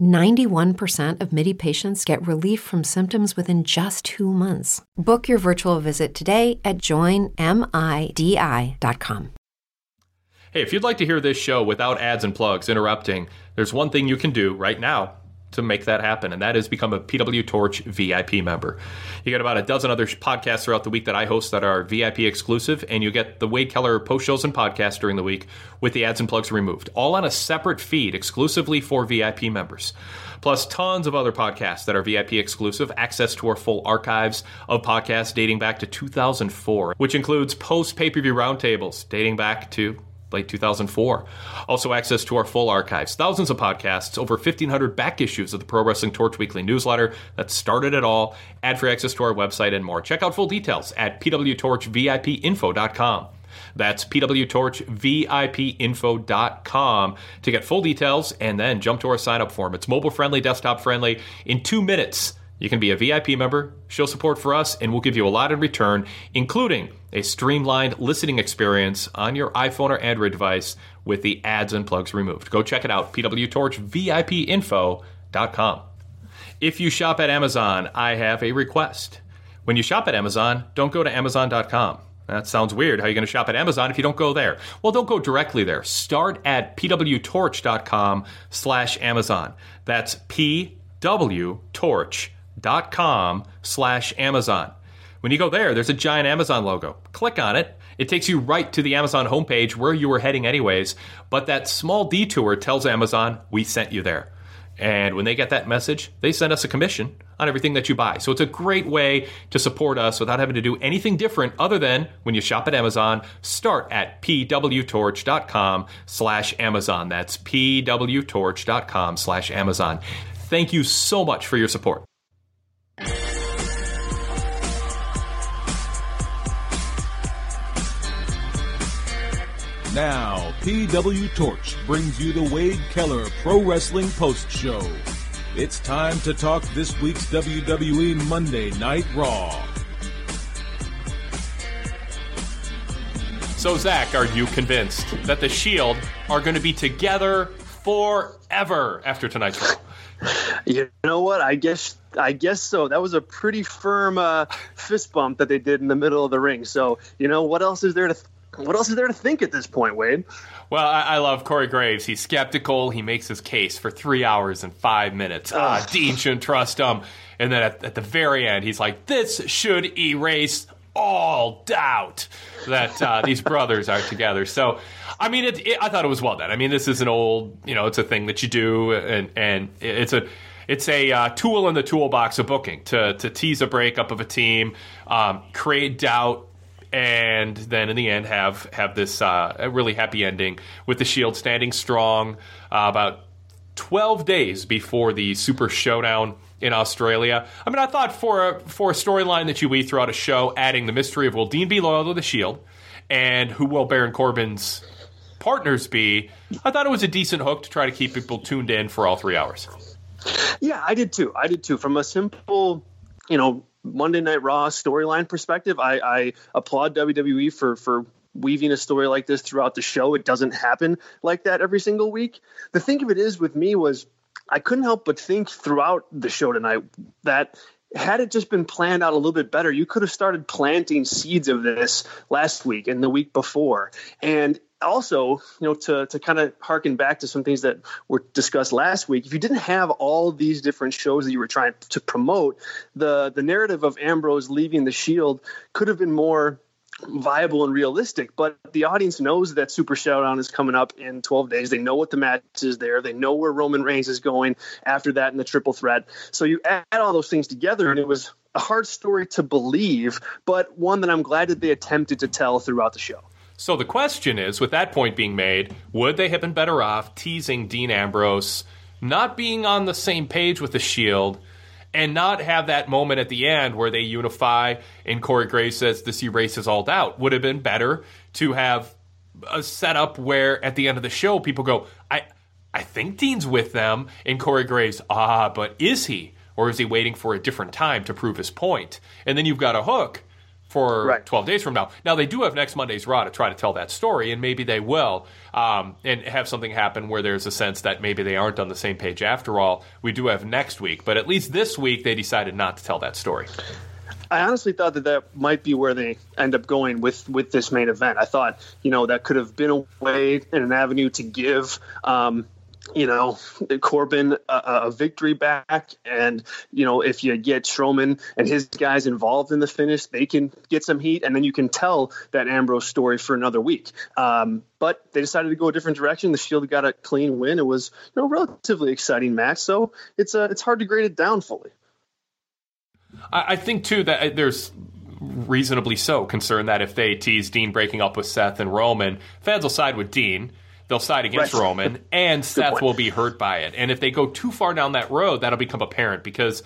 91% of MIDI patients get relief from symptoms within just two months. Book your virtual visit today at joinmidi.com. Hey, if you'd like to hear this show without ads and plugs interrupting, there's one thing you can do right now to make that happen, and that is become a PW Torch VIP member. You get about a dozen other podcasts throughout the week that I host that are VIP exclusive, and you get the Wade Keller post shows and podcasts during the week with the ads and plugs removed, all on a separate feed exclusively for VIP members. Plus, tons of other podcasts that are VIP exclusive, access to our full archives of podcasts dating back to 2004, which includes post pay per view roundtables dating back to late 2004. Also, access to our full archives, thousands of podcasts, over 1,500 back issues of the Pro Wrestling Torch Weekly newsletter that started it all, ad free access to our website, and more. Check out full details at pwtorchvipinfo.com. That's pwtorchvipinfo.com to get full details and then jump to our sign up form. It's mobile friendly, desktop friendly. In two minutes, you can be a VIP member, show support for us, and we'll give you a lot in return, including a streamlined listening experience on your iPhone or Android device with the ads and plugs removed. Go check it out, pwtorchvipinfo.com. If you shop at Amazon, I have a request. When you shop at Amazon, don't go to amazon.com. That sounds weird. How are you going to shop at Amazon if you don't go there? Well, don't go directly there. Start at pwtorch.com slash Amazon. That's pwtorch.com com slash Amazon. When you go there, there's a giant Amazon logo. Click on it. It takes you right to the Amazon homepage where you were heading anyways, but that small detour tells Amazon we sent you there. And when they get that message, they send us a commission on everything that you buy. So it's a great way to support us without having to do anything different other than when you shop at Amazon, start at pwtorch.com slash Amazon. That's pwtorch.com slash Amazon. Thank you so much for your support. Now, PW Torch brings you the Wade Keller Pro Wrestling Post Show. It's time to talk this week's WWE Monday Night Raw. So, Zach, are you convinced that the Shield are going to be together forever after tonight's Raw? You know what? I guess I guess so. That was a pretty firm uh, fist bump that they did in the middle of the ring. So you know what else is there to what else is there to think at this point, Wade? Well, I, I, love Corey Graves. He's skeptical. He makes his case for three hours and five minutes. Ah, Dean shouldn't trust him. And then at, at, the very end, he's like, "This should erase all doubt that uh, these brothers are together." So, I mean, it, it, I thought it was well done. I mean, this is an old, you know, it's a thing that you do, and and it's a it's a uh, tool in the toolbox of booking to to tease a breakup of a team, um, create doubt and then in the end have have this uh, really happy ending with the Shield standing strong uh, about 12 days before the Super Showdown in Australia. I mean, I thought for a, for a storyline that you weave throughout a show, adding the mystery of will Dean be loyal to the Shield, and who will Baron Corbin's partners be, I thought it was a decent hook to try to keep people tuned in for all three hours. Yeah, I did too. I did too. From a simple, you know, Monday Night Raw storyline perspective, I, I, applaud WWE for for weaving a story like this throughout the show. It doesn't happen like that every single week. The thing of it is with me was I couldn't help but think throughout the show tonight that had it just been planned out a little bit better, you could have started planting seeds of this last week and the week before. And also, you know, to, to kind of harken back to some things that were discussed last week, if you didn't have all these different shows that you were trying to promote, the the narrative of Ambrose leaving the Shield could have been more viable and realistic. But the audience knows that Super Showdown is coming up in 12 days. They know what the match is there. They know where Roman Reigns is going after that in the triple threat. So you add all those things together, and it was a hard story to believe, but one that I'm glad that they attempted to tell throughout the show. So the question is, with that point being made, would they have been better off teasing Dean Ambrose not being on the same page with the Shield? and not have that moment at the end where they unify and Corey Graves says this erases all doubt. Would have been better to have a setup where at the end of the show people go, I I think Dean's with them, and Corey Graves, ah, but is he? Or is he waiting for a different time to prove his point? And then you've got a hook for right. 12 days from now. Now, they do have next Monday's Raw to try to tell that story, and maybe they will, um, and have something happen where there's a sense that maybe they aren't on the same page after all. We do have next week, but at least this week they decided not to tell that story. I honestly thought that that might be where they end up going with with this main event. I thought, you know, that could have been a way and an avenue to give um, you know, Corbin a, a, victory back. And, you know, if you get Strowman and his guys involved in the finish, they can get some heat. And then you can tell that Ambrose story for another week. Um, but they decided to go a different direction. The Shield got a clean win. It was, you know, relatively exciting match. So it's, uh, it's hard to grade it down fully. I, I think, too, that uh, there's reasonably so concern that if they tease Dean breaking up with Seth and Roman, fans will side with Dean they'll side against right. Roman, and Seth will be hurt by it. And if they go too far down that road, that'll become apparent because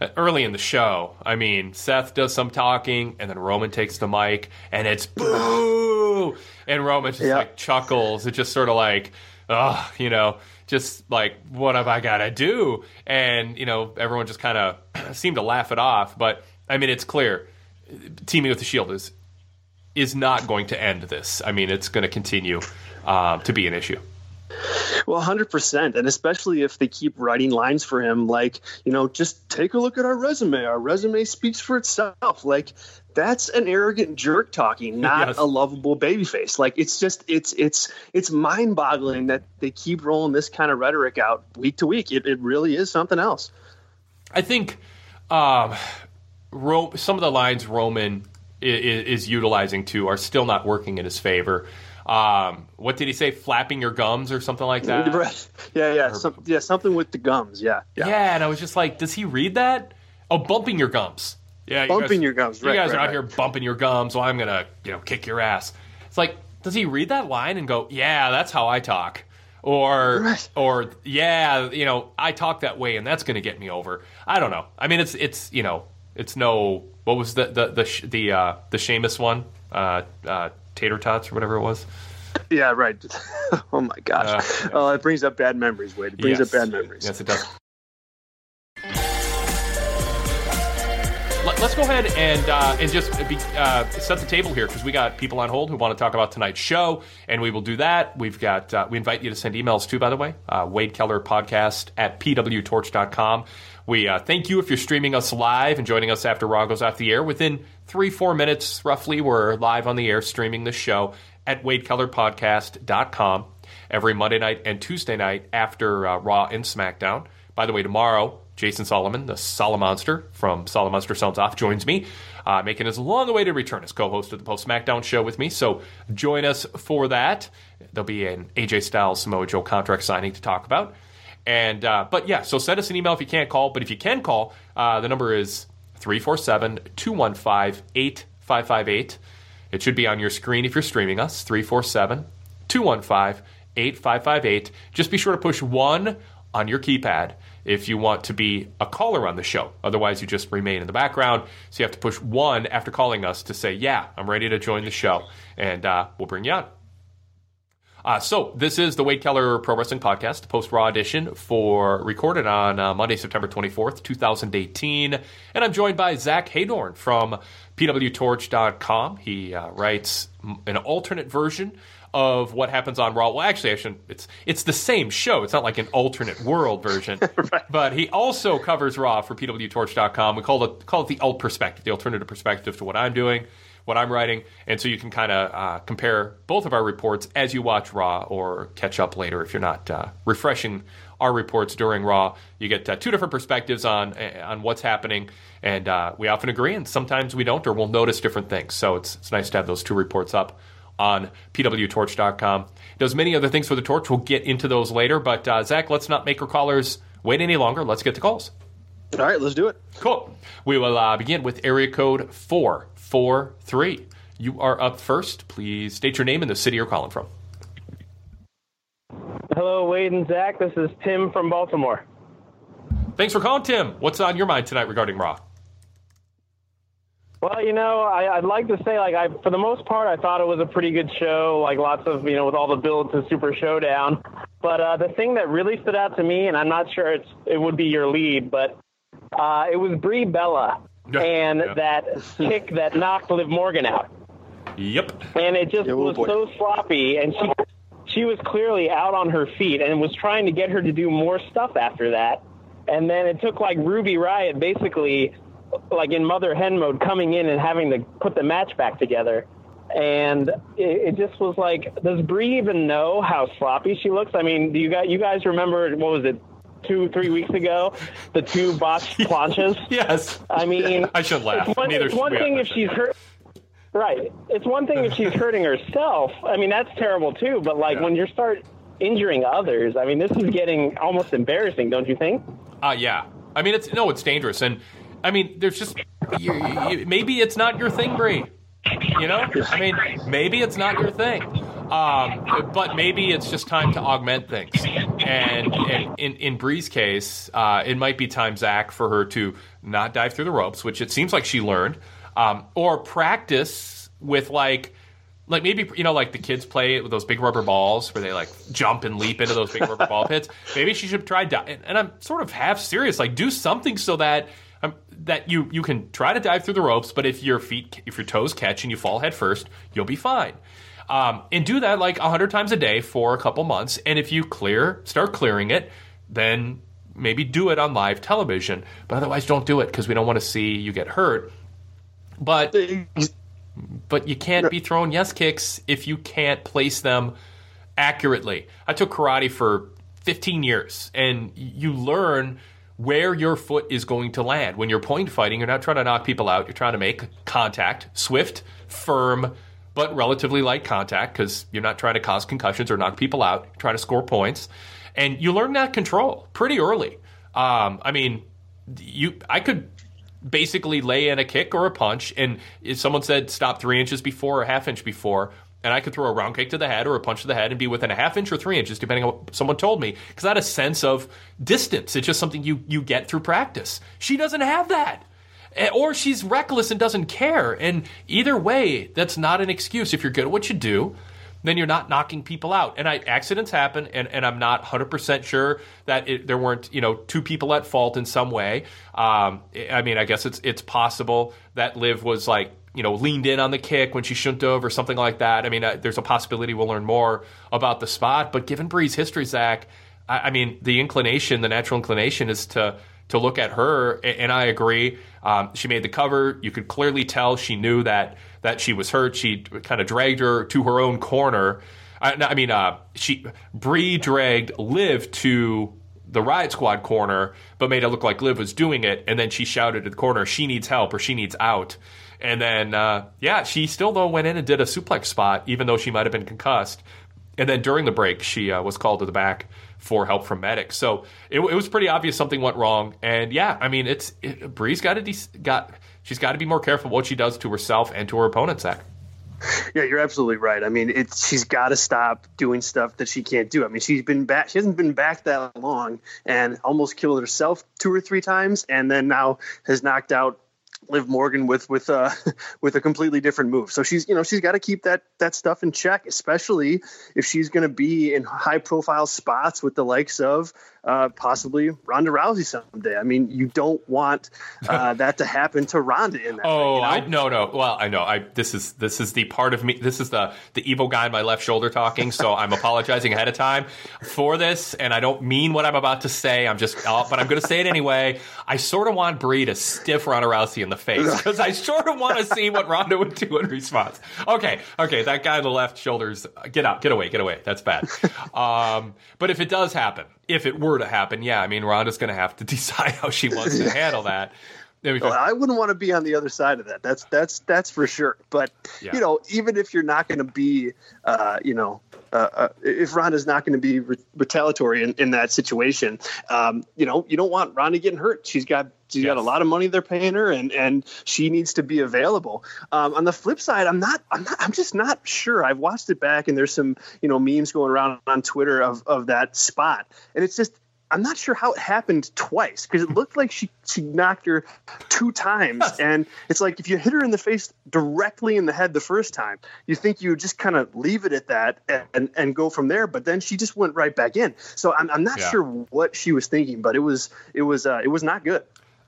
uh, early in the show, I mean, Seth does some talking, and then Roman takes the mic, and it's boo, and Roman just yep. like chuckles. It's just sort of like, oh, you know, just like what have I got to do? And you know, everyone just kind of seemed to laugh it off. But I mean, it's clear teaming with the Shield is is not going to end this. I mean, it's going to continue uh, to be an issue. Well, 100%. And especially if they keep writing lines for him, like, you know, just take a look at our resume. Our resume speaks for itself. Like, that's an arrogant jerk talking, not yes. a lovable babyface. Like, it's just, it's, it's, it's mind boggling that they keep rolling this kind of rhetoric out week to week. It, it really is something else. I think um, Ro- some of the lines Roman is, is utilizing too are still not working in his favor. Um, what did he say? Flapping your gums or something like that? Right. Yeah, yeah, Some, yeah, something with the gums. Yeah, yeah, yeah. And I was just like, does he read that? Oh, bumping your gums. Yeah, bumping you guys, your gums. Right, you guys right, are out right. here bumping your gums. so I'm gonna, you know, kick your ass. It's like, does he read that line and go, yeah, that's how I talk? Or, right. or yeah, you know, I talk that way, and that's going to get me over. I don't know. I mean, it's it's you know, it's no. What was the the the the uh, the Sheamus one? Uh, uh, tater tots or whatever it was. Yeah, right. oh my gosh. Uh, oh, it brings up bad memories, Wade. It brings yes. up bad memories. Yes, it does. Let's go ahead and uh, and just be, uh, set the table here because we got people on hold who want to talk about tonight's show, and we will do that. We've got uh, we invite you to send emails too, by the way. Uh, Wade Keller podcast at pwtorch.com. We uh, thank you if you're streaming us live and joining us after Raw goes off the air. Within three four minutes, roughly, we're live on the air streaming the show at wadekellerpodcast.com every Monday night and Tuesday night after uh, Raw and SmackDown. By the way, tomorrow, Jason Solomon, the Solomon Solomonster from Solomon Solomonster Sounds Off, joins me, uh, making his long awaited return as co host of the Post SmackDown show with me. So join us for that. There'll be an AJ Styles Samoa Joe contract signing to talk about. And uh, but yeah, so send us an email if you can't call. But if you can call, uh, the number is 347 215 8558. It should be on your screen if you're streaming us 347 215 8558. Just be sure to push 1 on your keypad if you want to be a caller on the show. Otherwise, you just remain in the background. So you have to push 1 after calling us to say, Yeah, I'm ready to join the show, and uh, we'll bring you on. Uh, so this is the Wade Keller Pro Wrestling Podcast, post Raw edition for recorded on uh, Monday, September 24th, 2018. And I'm joined by Zach Heydorn from PWTorch.com. He uh, writes an alternate version of what happens on Raw. Well, actually, I shouldn't. It's it's the same show. It's not like an alternate world version. right. But he also covers Raw for PWTorch.com. We call it call it the alt perspective, the alternative perspective to what I'm doing, what I'm writing, and so you can kind of uh, compare both of our reports as you watch Raw or catch up later if you're not uh, refreshing our reports during Raw. You get uh, two different perspectives on uh, on what's happening, and uh, we often agree, and sometimes we don't, or we'll notice different things. So it's it's nice to have those two reports up on pwtorch.com. Does many other things for the Torch. We'll get into those later, but uh, Zach, let's not make our callers wait any longer. Let's get to calls. All right, let's do it. Cool. We will uh, begin with area code four four three. You are up first. Please state your name and the city you're calling from. Hello, Wade and Zach. This is Tim from Baltimore. Thanks for calling, Tim. What's on your mind tonight regarding Raw? Well, you know, I, would like to say, like, I for the most part, I thought it was a pretty good show. Like, lots of, you know, with all the build to Super Showdown. But uh, the thing that really stood out to me, and I'm not sure it's it would be your lead, but uh, it was Brie Bella yeah, and yeah. that kick that knocked Liv Morgan out. Yep. And it just yeah, oh, was boy. so sloppy, and she she was clearly out on her feet and was trying to get her to do more stuff after that. And then it took like Ruby Riott basically like in mother hen mode coming in and having to put the match back together. And it, it just was like, does Brie even know how sloppy she looks? I mean, do you guys, you guys remember, what was it, two, three weeks ago, the two botched planchas? yes. I mean, I should laugh. It's one, Neither it's one thing if she's hurt. Right. It's one thing if she's hurting herself. I mean, that's terrible too. But like yeah. when you start injuring others, I mean, this is getting almost embarrassing, don't you think? Uh, yeah. I mean, it's no, it's dangerous, and I mean, there's just you, you, maybe it's not your thing, Brie. You know, I mean, maybe it's not your thing. Um, but maybe it's just time to augment things. And, and in, in Brie's case, uh, it might be time, Zach, for her to not dive through the ropes, which it seems like she learned um, or practice with like like maybe you know like the kids play with those big rubber balls where they like jump and leap into those big rubber ball pits maybe she should try di- and i'm sort of half serious like do something so that um, that you you can try to dive through the ropes but if your feet if your toes catch and you fall head first you'll be fine um, and do that like 100 times a day for a couple months and if you clear start clearing it then maybe do it on live television but otherwise don't do it because we don't want to see you get hurt but but you can't be throwing yes kicks if you can't place them accurately. I took karate for 15 years, and you learn where your foot is going to land. When you're point fighting, you're not trying to knock people out. You're trying to make contact, swift, firm, but relatively light contact because you're not trying to cause concussions or knock people out. You're trying to score points, and you learn that control pretty early. Um, I mean, you I could basically lay in a kick or a punch, and if someone said stop three inches before or half inch before, and I could throw a round kick to the head or a punch to the head and be within a half inch or three inches, depending on what someone told me, because I had a sense of distance. It's just something you you get through practice. She doesn't have that. Eh, or she's reckless and doesn't care. And either way, that's not an excuse. If you're good at what you do, then you're not knocking people out. And I, accidents happen, and, and I'm not 100% sure that it, there weren't, you know, two people at fault in some way. Um, I mean, I guess it's it's possible that Liv was like, you know, leaned in on the kick when she shouldn't have, or something like that. I mean, uh, there's a possibility we'll learn more about the spot. But given Brie's history, Zach, I, I mean, the inclination, the natural inclination is to to look at her, and I agree. Um, she made the cover. You could clearly tell she knew that that she was hurt. She kind of dragged her to her own corner. I, I mean, uh, she Brie dragged Liv to the Riott Squad corner, but made it look like Liv was doing it, and then she shouted at the corner, "She needs help" or "She needs out." And then, uh, yeah, she still though went in and did a suplex spot, even though she might have been concussed. And then during the break, she uh, was called to the back for help from medics. So it, it, was pretty obvious something went wrong. And yeah, I mean, it's it, Brie's got to de- got she's got to be more careful what she does to herself and to her opponents. Zach. Yeah, you're absolutely right. I mean, it's she's got to stop doing stuff that she can't do. I mean, she's been back. She hasn't been back that long, and almost killed herself two or three times, and then now has knocked out Liv Morgan with with uh with a completely different move. So she's you know she's got to keep that that stuff in check, especially if she's going to be in high profile spots with the likes of uh, possibly Ronda Rousey someday. I mean, you don't want uh, that to happen to Ronda in that. Oh, way, you know? I no no. Well, I know. I this is this is the part of me. This is the the evil guy on my left shoulder talking. So I'm apologizing ahead of time for this, and I don't mean what I'm about to say. I'm just, oh, but I'm going to say it anyway. I sort of want Brie to stiff Ronda Rousey in the face because I sort of want to see what Ronda would do in response. Okay, okay, that guy on the left shoulders, get out, get away, get away. That's bad. Um, but if it does happen, if it were to happen, yeah, I mean, Ronda's going to have to decide how she wants to handle that. Well, I wouldn't want to be on the other side of that. That's that's that's for sure. But yeah. you know, even if you're not going to be, uh, you know, uh, uh, if Ronda's not going to be re- retaliatory in, in that situation, um, you know, you don't want Ronda getting hurt. She's got she's yes. got a lot of money they're paying her, and and she needs to be available. Um, on the flip side, I'm not I'm not I'm just not sure. I've watched it back, and there's some you know memes going around on Twitter of of that spot, and it's just I'm not sure how it happened twice because it looked like she she knocked her two times, and it's like if you hit her in the face directly in the head the first time, you think you would just kind of leave it at that and, and, and go from there. But then she just went right back in. So I'm I'm not yeah. sure what she was thinking, but it was it was uh, it was not good.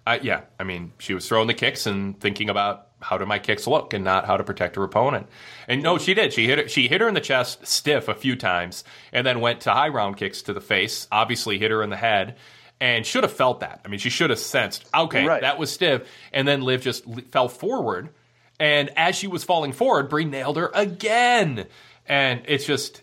Uh, yeah, I mean, she was throwing the kicks and thinking about how do my kicks look and not how to protect her opponent. And no, she did. She hit her, she hit her in the chest stiff a few times and then went to high round kicks to the face. Obviously hit her in the head and should have felt that. I mean, she should have sensed, okay, right. that was stiff. And then Liv just fell forward. And as she was falling forward, Brie nailed her again. And it's just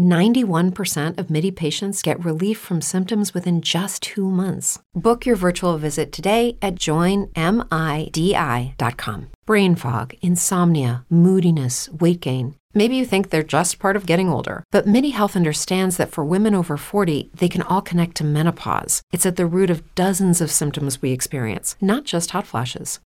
91% of MIDI patients get relief from symptoms within just two months. Book your virtual visit today at joinmidi.com. Brain fog, insomnia, moodiness, weight gain. Maybe you think they're just part of getting older, but MIDI Health understands that for women over 40, they can all connect to menopause. It's at the root of dozens of symptoms we experience, not just hot flashes.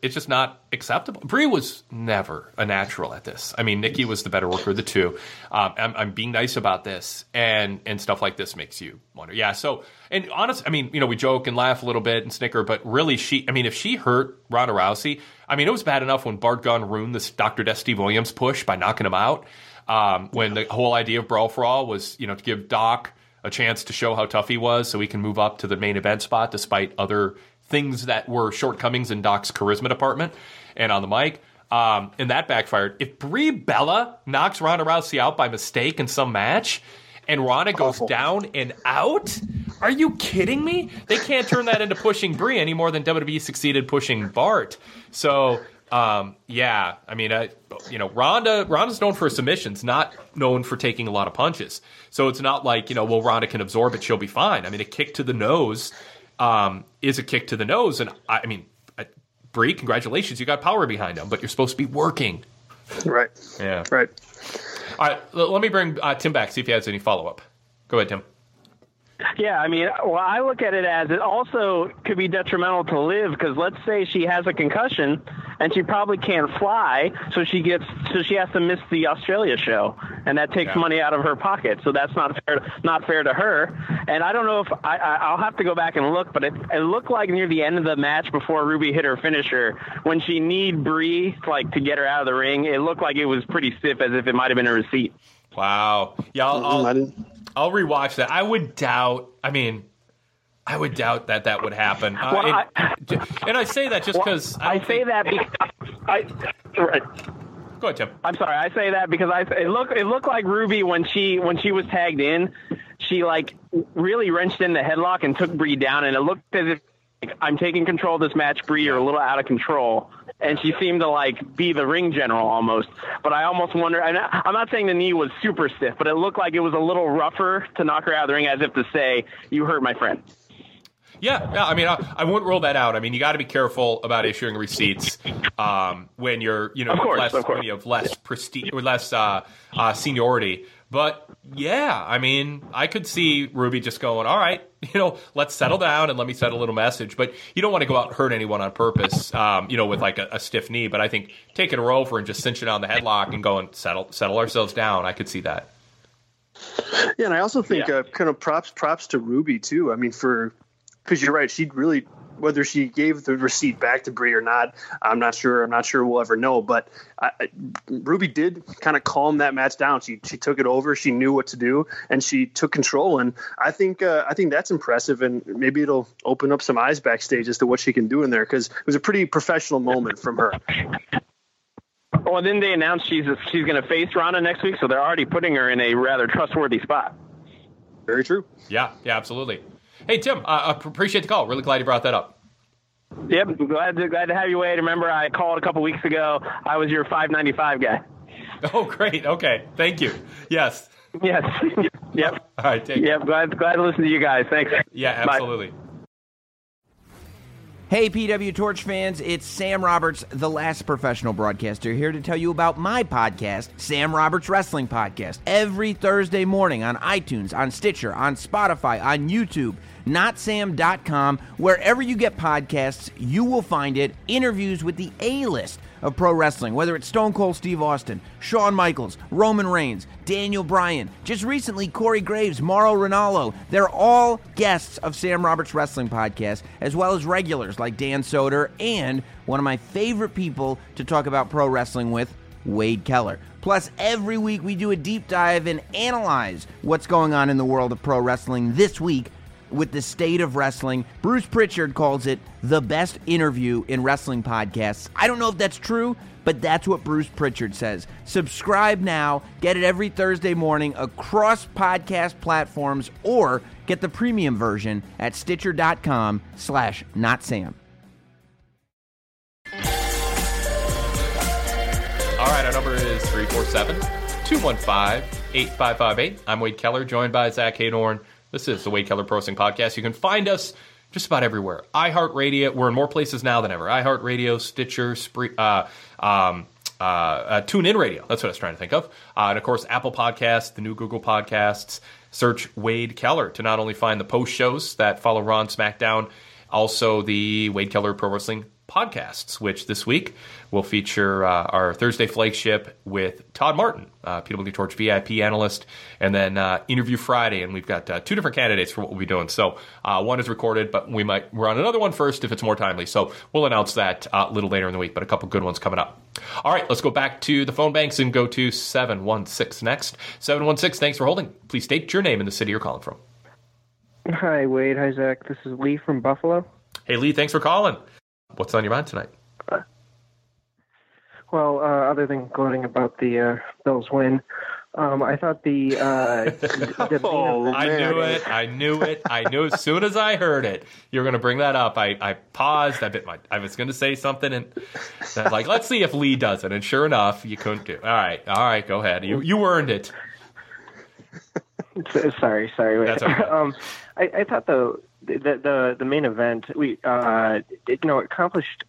it's just not acceptable. Brie was never a natural at this. I mean, Nikki was the better worker of the two. Um, I'm, I'm, being nice about this, and and stuff like this makes you wonder. Yeah. So, and honest, I mean, you know, we joke and laugh a little bit and snicker, but really, she. I mean, if she hurt Ronda Rousey, I mean, it was bad enough when Bart Gunn ruined this Dr. Death Steve Williams push by knocking him out. Um, when the whole idea of Brawl for All was, you know, to give Doc a chance to show how tough he was, so he can move up to the main event spot despite other things that were shortcomings in Doc's charisma department and on the mic. Um, and that backfired. If Brie Bella knocks Ronda Rousey out by mistake in some match, and Ronda goes Awful. down and out, are you kidding me? They can't turn that into pushing Brie any more than WWE succeeded pushing Bart. So um, yeah, I mean, uh, you know, Ronda Ronda's known for submissions, not known for taking a lot of punches. So it's not like you know, well, Ronda can absorb it; she'll be fine. I mean, a kick to the nose um, is a kick to the nose. And I, I mean, uh, Brie, congratulations, you got power behind him, but you're supposed to be working. Right. Yeah. Right. All right. Let me bring uh, Tim back. See if he has any follow up. Go ahead, Tim. Yeah, I mean, well, I look at it as it also could be detrimental to Liv because let's say she has a concussion and she probably can't fly, so she gets so she has to miss the Australia show, and that takes yeah. money out of her pocket. So that's not fair, not fair to her. And I don't know if I, I will have to go back and look, but it, it looked like near the end of the match before Ruby hit her finisher, when she need Brie like to get her out of the ring, it looked like it was pretty stiff, as if it might have been a receipt. Wow. Yeah, mm, I'll, I'll, I'll rewatch that. I would doubt. I mean, I would doubt that that would happen. Uh, well, I, and I say that just because well, I, I, say think, that because I. Right. Go ahead, Tim. I'm sorry. I say that because I it looked it looked like Ruby when she when she was tagged in, she like really wrenched in the headlock and took Brie down, and it looked as if I'm taking control of this match, Brie. You're a little out of control. And she seemed to like be the ring general almost. But I almost wonder. And I'm not saying the knee was super stiff, but it looked like it was a little rougher to knock her out of the ring, as if to say, "You hurt my friend." Yeah, yeah. I mean, I, I wouldn't rule that out. I mean, you got to be careful about issuing receipts um, when you're, you know, of course, less, of course. when you have less prestige or less uh, uh, seniority. But yeah, I mean, I could see Ruby just going, all right, you know, let's settle down and let me send a little message. But you don't want to go out and hurt anyone on purpose, um, you know, with like a, a, stiff knee. But I think taking her over and just cinching on the headlock and going settle settle ourselves down, I could see that. Yeah, and I also think yeah. uh, kind of props props to Ruby too. I mean, for because you're right, she really whether she gave the receipt back to Brie or not, I'm not sure. I'm not sure we'll ever know. But I, Ruby did kind of calm that match down. She she took it over. She knew what to do, and she took control. And I think uh, I think that's impressive. And maybe it'll open up some eyes backstage as to what she can do in there because it was a pretty professional moment from her. Well, then they announced she's she's going to face Ronda next week, so they're already putting her in a rather trustworthy spot. Very true. Yeah, yeah, absolutely. Hey, Tim, I uh, appreciate the call. Really glad you brought that up. Yep, glad to, glad to have you, Wade. Remember, I called a couple weeks ago. I was your 595 guy. Oh, great. Okay. Thank you. Yes. Yes. yep. All right. Take yep. Glad, glad to listen to you guys. Thanks. Yeah, absolutely. Bye. Hey, PW Torch fans, it's Sam Roberts, the last professional broadcaster, here to tell you about my podcast, Sam Roberts Wrestling Podcast. Every Thursday morning on iTunes, on Stitcher, on Spotify, on YouTube, notsam.com, wherever you get podcasts, you will find it. Interviews with the A list of pro wrestling, whether it's Stone Cold Steve Austin, Shawn Michaels, Roman Reigns, Daniel Bryan, just recently Corey Graves, Mauro Ranallo. They're all guests of Sam Roberts Wrestling Podcast, as well as regulars like Dan Soder and one of my favorite people to talk about pro wrestling with, Wade Keller. Plus, every week we do a deep dive and analyze what's going on in the world of pro wrestling this week with the state of wrestling. Bruce Pritchard calls it the best interview in wrestling podcasts. I don't know if that's true, but that's what Bruce Pritchard says. Subscribe now, get it every Thursday morning across podcast platforms, or get the premium version at Stitcher.com slash NotSam. All right, our number is 347 215 8558. I'm Wade Keller, joined by Zach Heydorn. This is the Wade Keller Pro Wrestling Podcast. You can find us just about everywhere. iHeartRadio. We're in more places now than ever. iHeartRadio, Stitcher, Spree, uh, um, uh, uh, TuneIn Radio. That's what I was trying to think of. Uh, and of course, Apple Podcasts, the new Google Podcasts. Search Wade Keller to not only find the post shows that follow Raw SmackDown, also the Wade Keller Pro Wrestling podcasts, which this week will feature uh, our Thursday flagship with Todd Martin, uh, PW Torch VIP analyst, and then uh, Interview Friday. And we've got uh, two different candidates for what we'll be doing. So uh, one is recorded, but we might run another one first if it's more timely. So we'll announce that uh, a little later in the week, but a couple good ones coming up. All right, let's go back to the phone banks and go to 716 next. 716, thanks for holding. Please state your name and the city you're calling from. Hi, Wade. Hi, Zach. This is Lee from Buffalo. Hey, Lee, thanks for calling. What's on your mind tonight? Well, uh, other than gloating about the uh, Bills win, um, I thought the, uh, the oh, I knew it. I knew it. I knew as soon as I heard it, you were going to bring that up. I, I paused. I bit my. I was going to say something, and like, let's see if Lee does it. And sure enough, you couldn't do. It. All right, all right, go ahead. You you earned it. sorry, sorry. Wait. That's okay. um, I, I thought the the the, the main event we uh, you know accomplished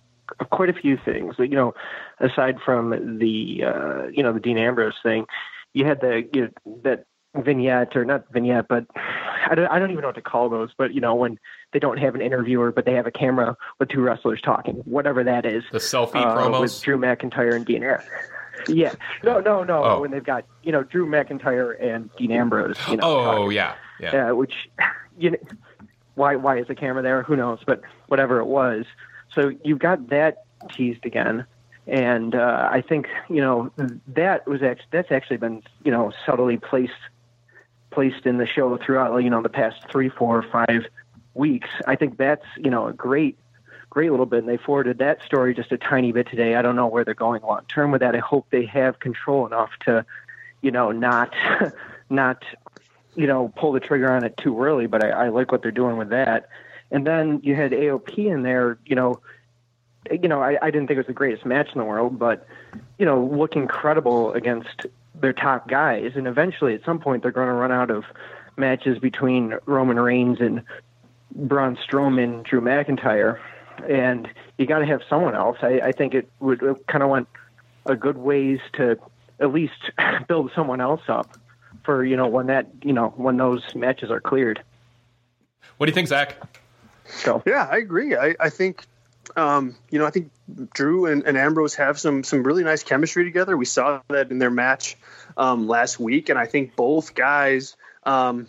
quite a few things. You know, aside from the uh, you know the Dean Ambrose thing, you had the you know, that vignette or not vignette, but I don't, I don't even know what to call those. But you know when they don't have an interviewer, but they have a camera with two wrestlers talking, whatever that is. The selfie uh, promos with Drew McIntyre and Dean Ambrose. Yeah, no, no, no. Oh. When they've got you know Drew McIntyre and Dean Ambrose. You know, Oh talking. yeah, yeah. Uh, which you know, why why is the camera there? Who knows? But whatever it was, so you've got that teased again, and uh, I think you know that was actually that's actually been you know subtly placed placed in the show throughout you know the past three, four, five weeks. I think that's you know a great great little bit, and they forwarded that story just a tiny bit today. I don't know where they're going long term with that. I hope they have control enough to you know not not you know pull the trigger on it too early. But I, I like what they're doing with that. And then you had AOP in there, you know, you know, I, I didn't think it was the greatest match in the world, but you know, looking credible against their top guys. And eventually, at some point, they're going to run out of matches between Roman Reigns and Braun Strowman, Drew McIntyre, and you got to have someone else. I, I think it would kind of want a good ways to at least build someone else up for you know when that you know when those matches are cleared. What do you think, Zach? So yeah, I agree. I, I think um, you know, I think Drew and, and, Ambrose have some some really nice chemistry together. We saw that in their match um, last week, and I think both guys, um,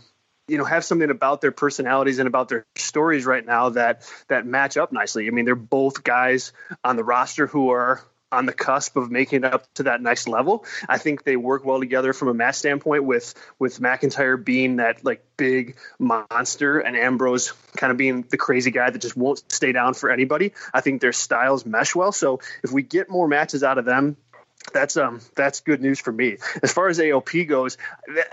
you know, have something about their personalities and about their stories right now that that match up nicely. I mean, they're both guys on the roster who are on the cusp of making it up to that next level. I think they work well together from a match standpoint with with McIntyre being that like big monster and Ambrose kind of being the crazy guy that just won't stay down for anybody. I think their styles mesh well. So if we get more matches out of them, that's um that's good news for me. As far as AOP goes,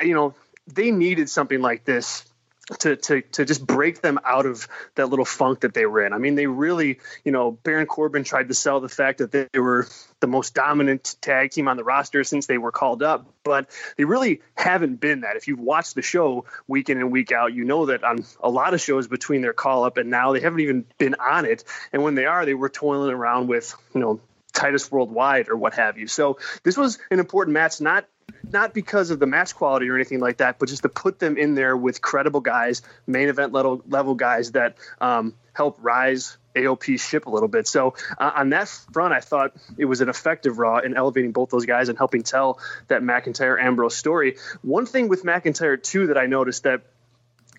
you know, they needed something like this to, to, to just break them out of that little funk that they were in. I mean, they really, you know, Baron Corbin tried to sell the fact that they were the most dominant tag team on the roster since they were called up, but they really haven't been that. If you've watched the show week in and week out, you know that on a lot of shows between their call up and now, they haven't even been on it. And when they are, they were toiling around with, you know, Titus Worldwide or what have you. So this was an important match, not not because of the match quality or anything like that, but just to put them in there with credible guys, main event level level guys that um, help rise AOP ship a little bit. So uh, on that front, I thought it was an effective Raw in elevating both those guys and helping tell that McIntyre Ambrose story. One thing with McIntyre too that I noticed that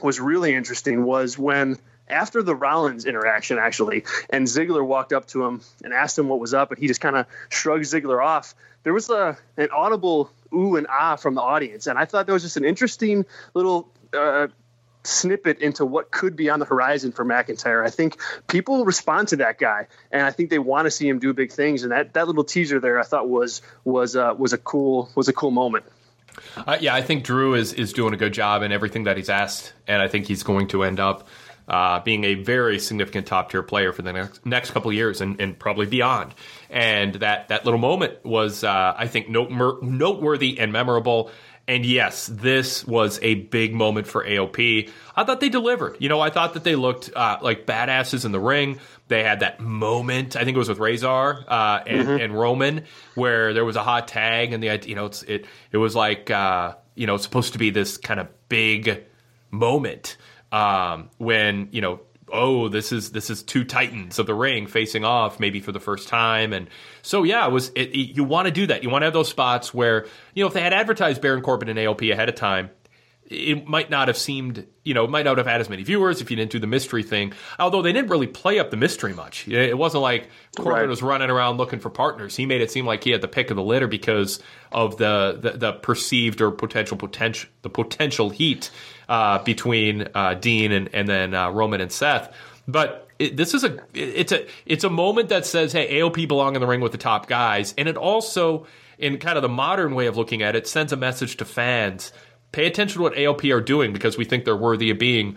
was really interesting was when after the Rollins interaction, actually, and Ziggler walked up to him and asked him what was up, and he just kind of shrugged Ziggler off. There was a an audible ooh and ah from the audience, and I thought that was just an interesting little. Uh, snippet into what could be on the horizon for McIntyre. I think people respond to that guy, and I think they want to see him do big things. And that, that little teaser there, I thought was was uh, was a cool was a cool moment. Uh, yeah, I think Drew is is doing a good job in everything that he's asked, and I think he's going to end up uh, being a very significant top tier player for the next next couple years and, and, probably beyond. And that that little moment was, uh, I think, note, noteworthy and memorable. And yes, this was a big moment for AOP. I thought they delivered. You know, I thought that they looked uh, like badasses in the ring. They had that moment. I think it was with Rezar uh, and, mm-hmm. and, Roman, where there was a hot tag, and the you know it it was like uh, you know supposed to be this kind of big moment um, when you know oh this is this is two titans of the ring facing off maybe for the first time and so yeah it was it, it, you want to do that you want to have those spots where you know if they had advertised Baron Corbin and AOP ahead of time it might not have seemed, you know, it might not have had as many viewers if you didn't do the mystery thing. Although they didn't really play up the mystery much. It wasn't like Corbin right. was running around looking for partners. He made it seem like he had the pick of the litter because of the the, the perceived or potential potential the potential heat uh, between uh, Dean and and then uh, Roman and Seth. But it, this is a it's a it's a moment that says, hey, AOP belong in the ring with the top guys, and it also in kind of the modern way of looking at it, sends a message to fans pay attention to what AOP are doing because we think they're worthy of being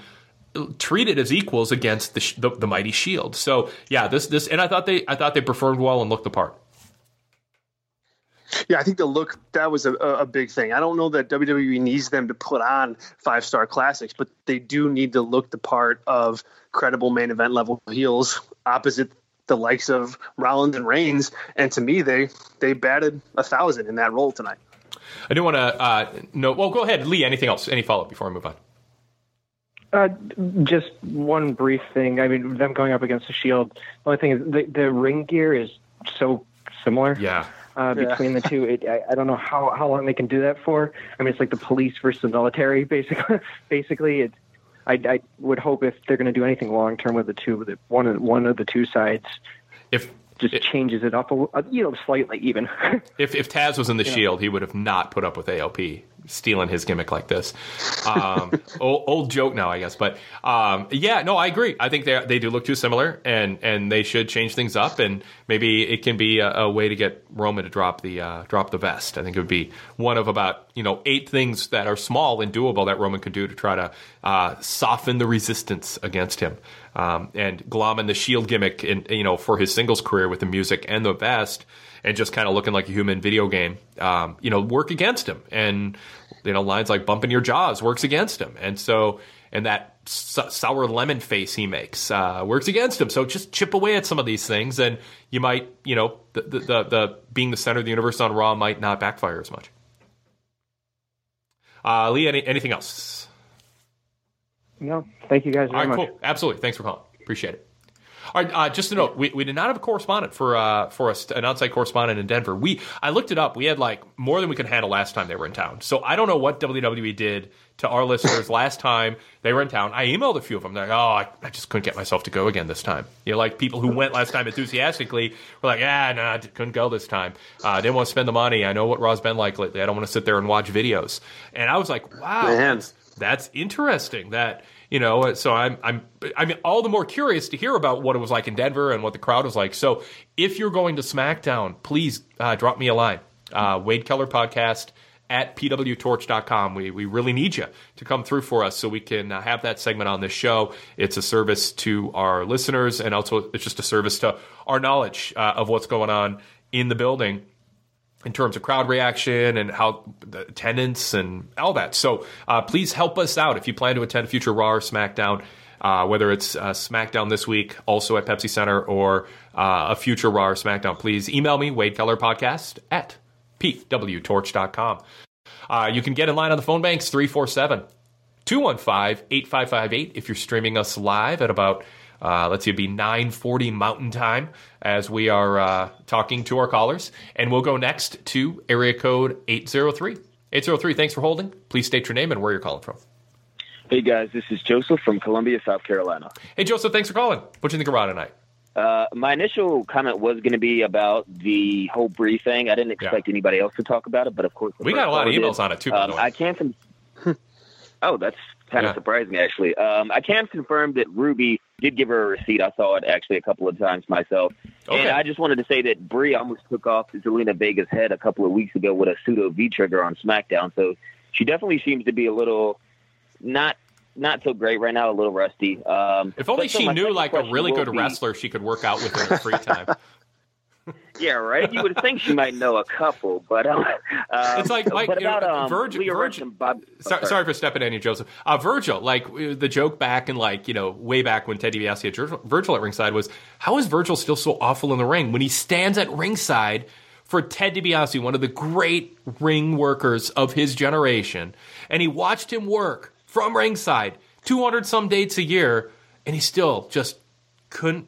treated as equals against the, the, the mighty Shield. So yeah, this this and I thought they I thought they performed well and looked the part. Yeah, I think the look that was a, a big thing. I don't know that WWE needs them to put on five star classics, but they do need to look the part of credible main event level heels opposite the likes of Rollins and Reigns. And to me, they they batted a thousand in that role tonight. I do want to uh, know. Well, go ahead, Lee. Anything else? Any follow up before I move on? Uh, just one brief thing. I mean, them going up against the Shield. The only thing is the, the ring gear is so similar. Yeah. Uh, between yeah. the two, it, I, I, don't know how, how long they can do that for. I mean, it's like the police versus the military, basically. basically, it. I, I would hope if they're going to do anything long term with the two, that one of one of the two sides, if just it, changes it up a, you know slightly even. if if Taz was in the Shield, he would have not put up with AOP stealing his gimmick like this. Um, old, old, joke now, I guess, but um, yeah, no, I agree. I think they they do look too similar, and and they should change things up, and maybe it can be a, a way to get Roman to drop the uh, drop the vest. I think it would be one of about you know eight things that are small and doable that Roman could do to try to uh, soften the resistance against him. Um, and glomming the Shield gimmick, you know, for his singles career with the music and the vest, and just kind of looking like a human video game, um, you know, work against him. And you know, lines like "bumping your jaws" works against him, and so and that sour lemon face he makes uh, works against him. So just chip away at some of these things, and you might, you know, the, the, the, the being the center of the universe on Raw might not backfire as much. Uh, Lee, any, anything else? No, thank you guys very All right, much. cool. Absolutely. Thanks for calling. Appreciate it. All right, uh, just a note: we, we did not have a correspondent for uh, for us, an outside correspondent in Denver. We I looked it up. We had like more than we could handle last time they were in town. So I don't know what WWE did to our listeners last time they were in town. I emailed a few of them. They're like, oh, I, I just couldn't get myself to go again this time. You know, like people who went last time enthusiastically were like, ah, no, nah, couldn't go this time. Uh, didn't want to spend the money. I know what Raw's been like lately. I don't want to sit there and watch videos. And I was like, wow, that's, that's interesting. That you know so i'm i'm i mean all the more curious to hear about what it was like in denver and what the crowd was like. So if you're going to smackdown please uh, drop me a line. Uh, wade keller podcast at pwtorch.com we, we really need you to come through for us so we can uh, have that segment on this show. It's a service to our listeners and also it's just a service to our knowledge uh, of what's going on in the building in terms of crowd reaction and how the attendance and all that. So uh, please help us out if you plan to attend future Raw or SmackDown. Uh, whether it's uh, SmackDown this week, also at Pepsi Center, or uh, a future Raw or SmackDown, please email me, Wade Keller Podcast at pwtorch.com. Uh, you can get in line on the phone banks 347 215 8558 if you're streaming us live at about uh, let's see, it'd be 9:40 Mountain Time as we are uh, talking to our callers, and we'll go next to area code 803. 803. Thanks for holding. Please state your name and where you're calling from. Hey guys, this is Joseph from Columbia, South Carolina. Hey Joseph, thanks for calling. What do you think Raw tonight? Uh, my initial comment was going to be about the whole Brie thing. I didn't expect yeah. anybody else to talk about it, but of course we got a lot of emails did. on it too. Um, I can't. oh, that's kind of surprising actually. Um, I can confirm that Ruby did give her a receipt. I saw it actually a couple of times myself. Okay. And I just wanted to say that Brie almost took off Zelina Vega's head a couple of weeks ago with a pseudo V trigger on SmackDown. So she definitely seems to be a little not not so great right now, a little rusty. Um, if only she knew like a really good be, wrestler she could work out with in her free time. yeah, right. You would think she might know a couple, but um, it's like like about, um, Virgil. Virgil Bob, sorry, sorry, for stepping in you, Joseph. Uh, Virgil, like the joke back in like you know way back when Ted DiBiase had Virgil at ringside was how is Virgil still so awful in the ring when he stands at ringside for Ted DiBiase, one of the great ring workers of his generation, and he watched him work from ringside, two hundred some dates a year, and he still just couldn't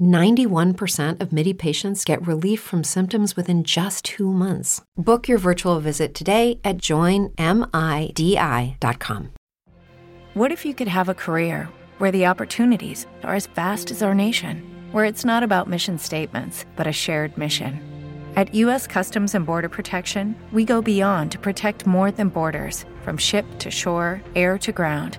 91% of MIDI patients get relief from symptoms within just two months. Book your virtual visit today at joinmidi.com. What if you could have a career where the opportunities are as vast as our nation, where it's not about mission statements, but a shared mission? At U.S. Customs and Border Protection, we go beyond to protect more than borders from ship to shore, air to ground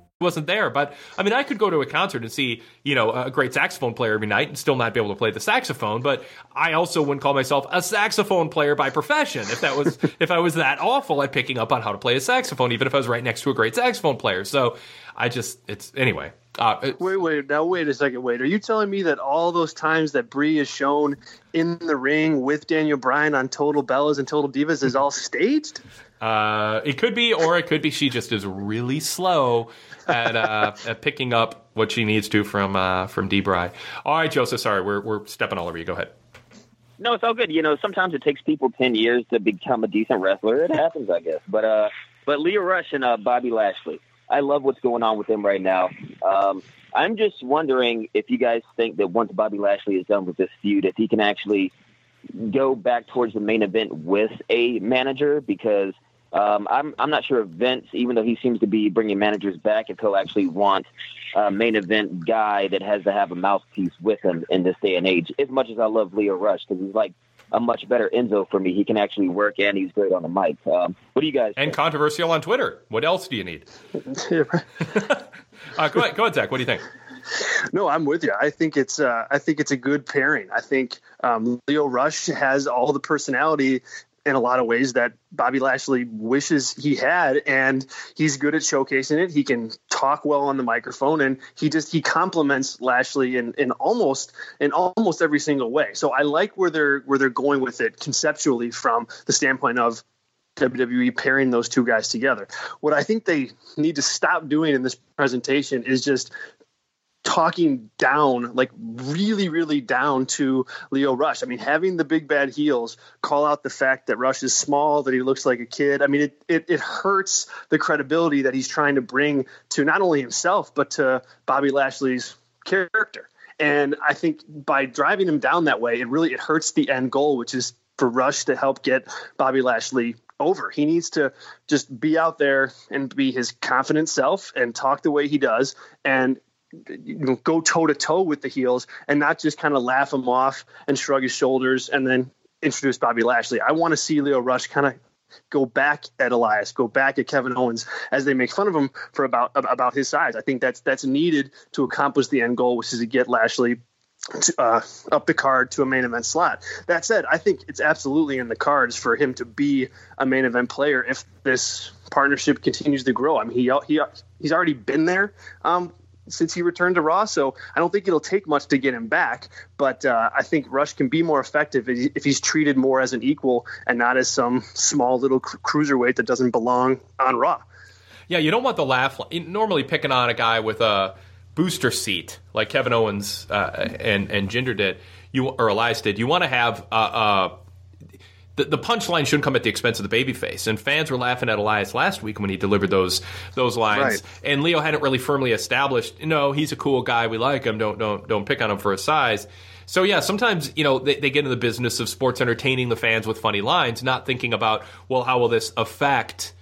wasn't there. But I mean, I could go to a concert and see, you know, a great saxophone player every night and still not be able to play the saxophone. But I also wouldn't call myself a saxophone player by profession if that was if I was that awful at picking up on how to play a saxophone, even if I was right next to a great saxophone player. So I just it's anyway. Uh, it, wait, wait, now wait a second. Wait, are you telling me that all those times that Brie is shown in the ring with Daniel Bryan on Total Bellas and Total Divas is all staged? Uh, it could be, or it could be she just is really slow at, uh, at picking up what she needs to from uh, from D. Bry. All right, Joseph. Sorry, we're we're stepping all over you. Go ahead. No, it's all good. You know, sometimes it takes people ten years to become a decent wrestler. It happens, I guess. But uh, but Lio Rush and uh, Bobby Lashley. I love what's going on with them right now. Um, I'm just wondering if you guys think that once Bobby Lashley is done with this feud, if he can actually go back towards the main event with a manager because Um, I'm I'm not sure if Vince, even though he seems to be bringing managers back, if he'll actually want a main event guy that has to have a mouthpiece with him in this day and age. As much as I love Lio Rush, because he's like a much better Enzo for me. He can actually work and he's great on the mic. Um, what do you guys? And think? controversial on Twitter. What else do you need? uh, go ahead, go ahead, Zach. What do you think? No, I'm with you. I think it's uh, I think it's a good pairing. I think um, Lio Rush has all the personality in a lot of ways that Bobby Lashley wishes he had, and he's good at showcasing it. He can talk well on the microphone, and he just he compliments Lashley in, in almost in almost every single way. So I like where they're where they're going with it conceptually from the standpoint of WWE pairing those two guys together. What I think they need to stop doing in this presentation is just talking down, like really, really down to Lio Rush. I mean, having the big bad heels call out the fact that Rush is small, that he looks like a kid. I mean, it, it, it hurts the credibility that he's trying to bring to not only himself, but to Bobby Lashley's character. And I think by driving him down that way, it really it hurts the end goal, which is for Rush to help get Bobby Lashley over. He needs to just be out there and be his confident self and talk the way he does and you know, go toe to toe with the heels and not just kind of laugh them off and shrug his shoulders and then introduce Bobby Lashley. I want to see Lio Rush kind of go back at Elias, go back at Kevin Owens as they make fun of him for about about his size. I think that's that's needed to accomplish the end goal, which is to get Lashley to, uh, up the card to a main event slot. That said, I think it's absolutely in the cards for him to be a main event player if this partnership continues to grow. I mean, he he he's already been there um, since he returned to Raw. So I don't think it'll take much to get him back. But uh, I think Rush can be more effective if he's treated more as an equal and not as some small little cruiserweight that doesn't belong on Raw. Yeah, you don't want the laugh. Normally, picking on a guy with a booster seat like Kevin Owens uh, and and Jinder did, you or Elias did. You want to have a, a the, the punchline shouldn't come at the expense of the babyface. And fans were laughing at Elias last week when he delivered those those lines. Right. And Lio hadn't really firmly established, no, he's a cool guy. We like him. Don't don't don't pick on him for his size. So yeah, sometimes you know they, they get in the business of sports entertaining the fans with funny lines, not thinking about well, how will this affect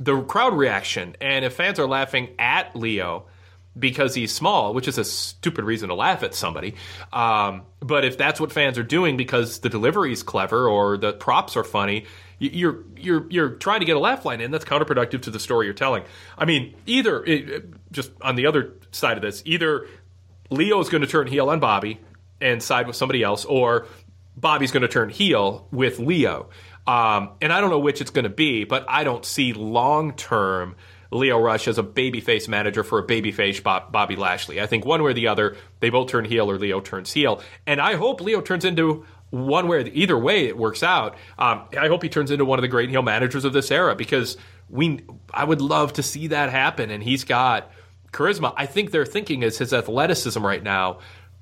the crowd reaction? And if fans are laughing at Lio because he's small, which is a stupid reason to laugh at somebody. Um, but if that's what fans are doing because the delivery is clever or the props are funny, you're you're you're trying to get a laugh line in. That's counterproductive to the story you're telling. I mean, either it, just on the other side of this, either Lio is going to turn heel on Bobby and side with somebody else, or Bobby's going to turn heel with Lio. Um, and I don't know which it's going to be, but I don't see long term Lio Rush as a babyface manager for a babyface Bobby Lashley. I think one way or the other, they both turn heel or Lio turns heel. And I hope Lio turns into one way, either way it works out. Um, I hope he turns into one of the great heel managers of this era because we, I would love to see that happen. And he's got charisma. I think their thinking is his athleticism right now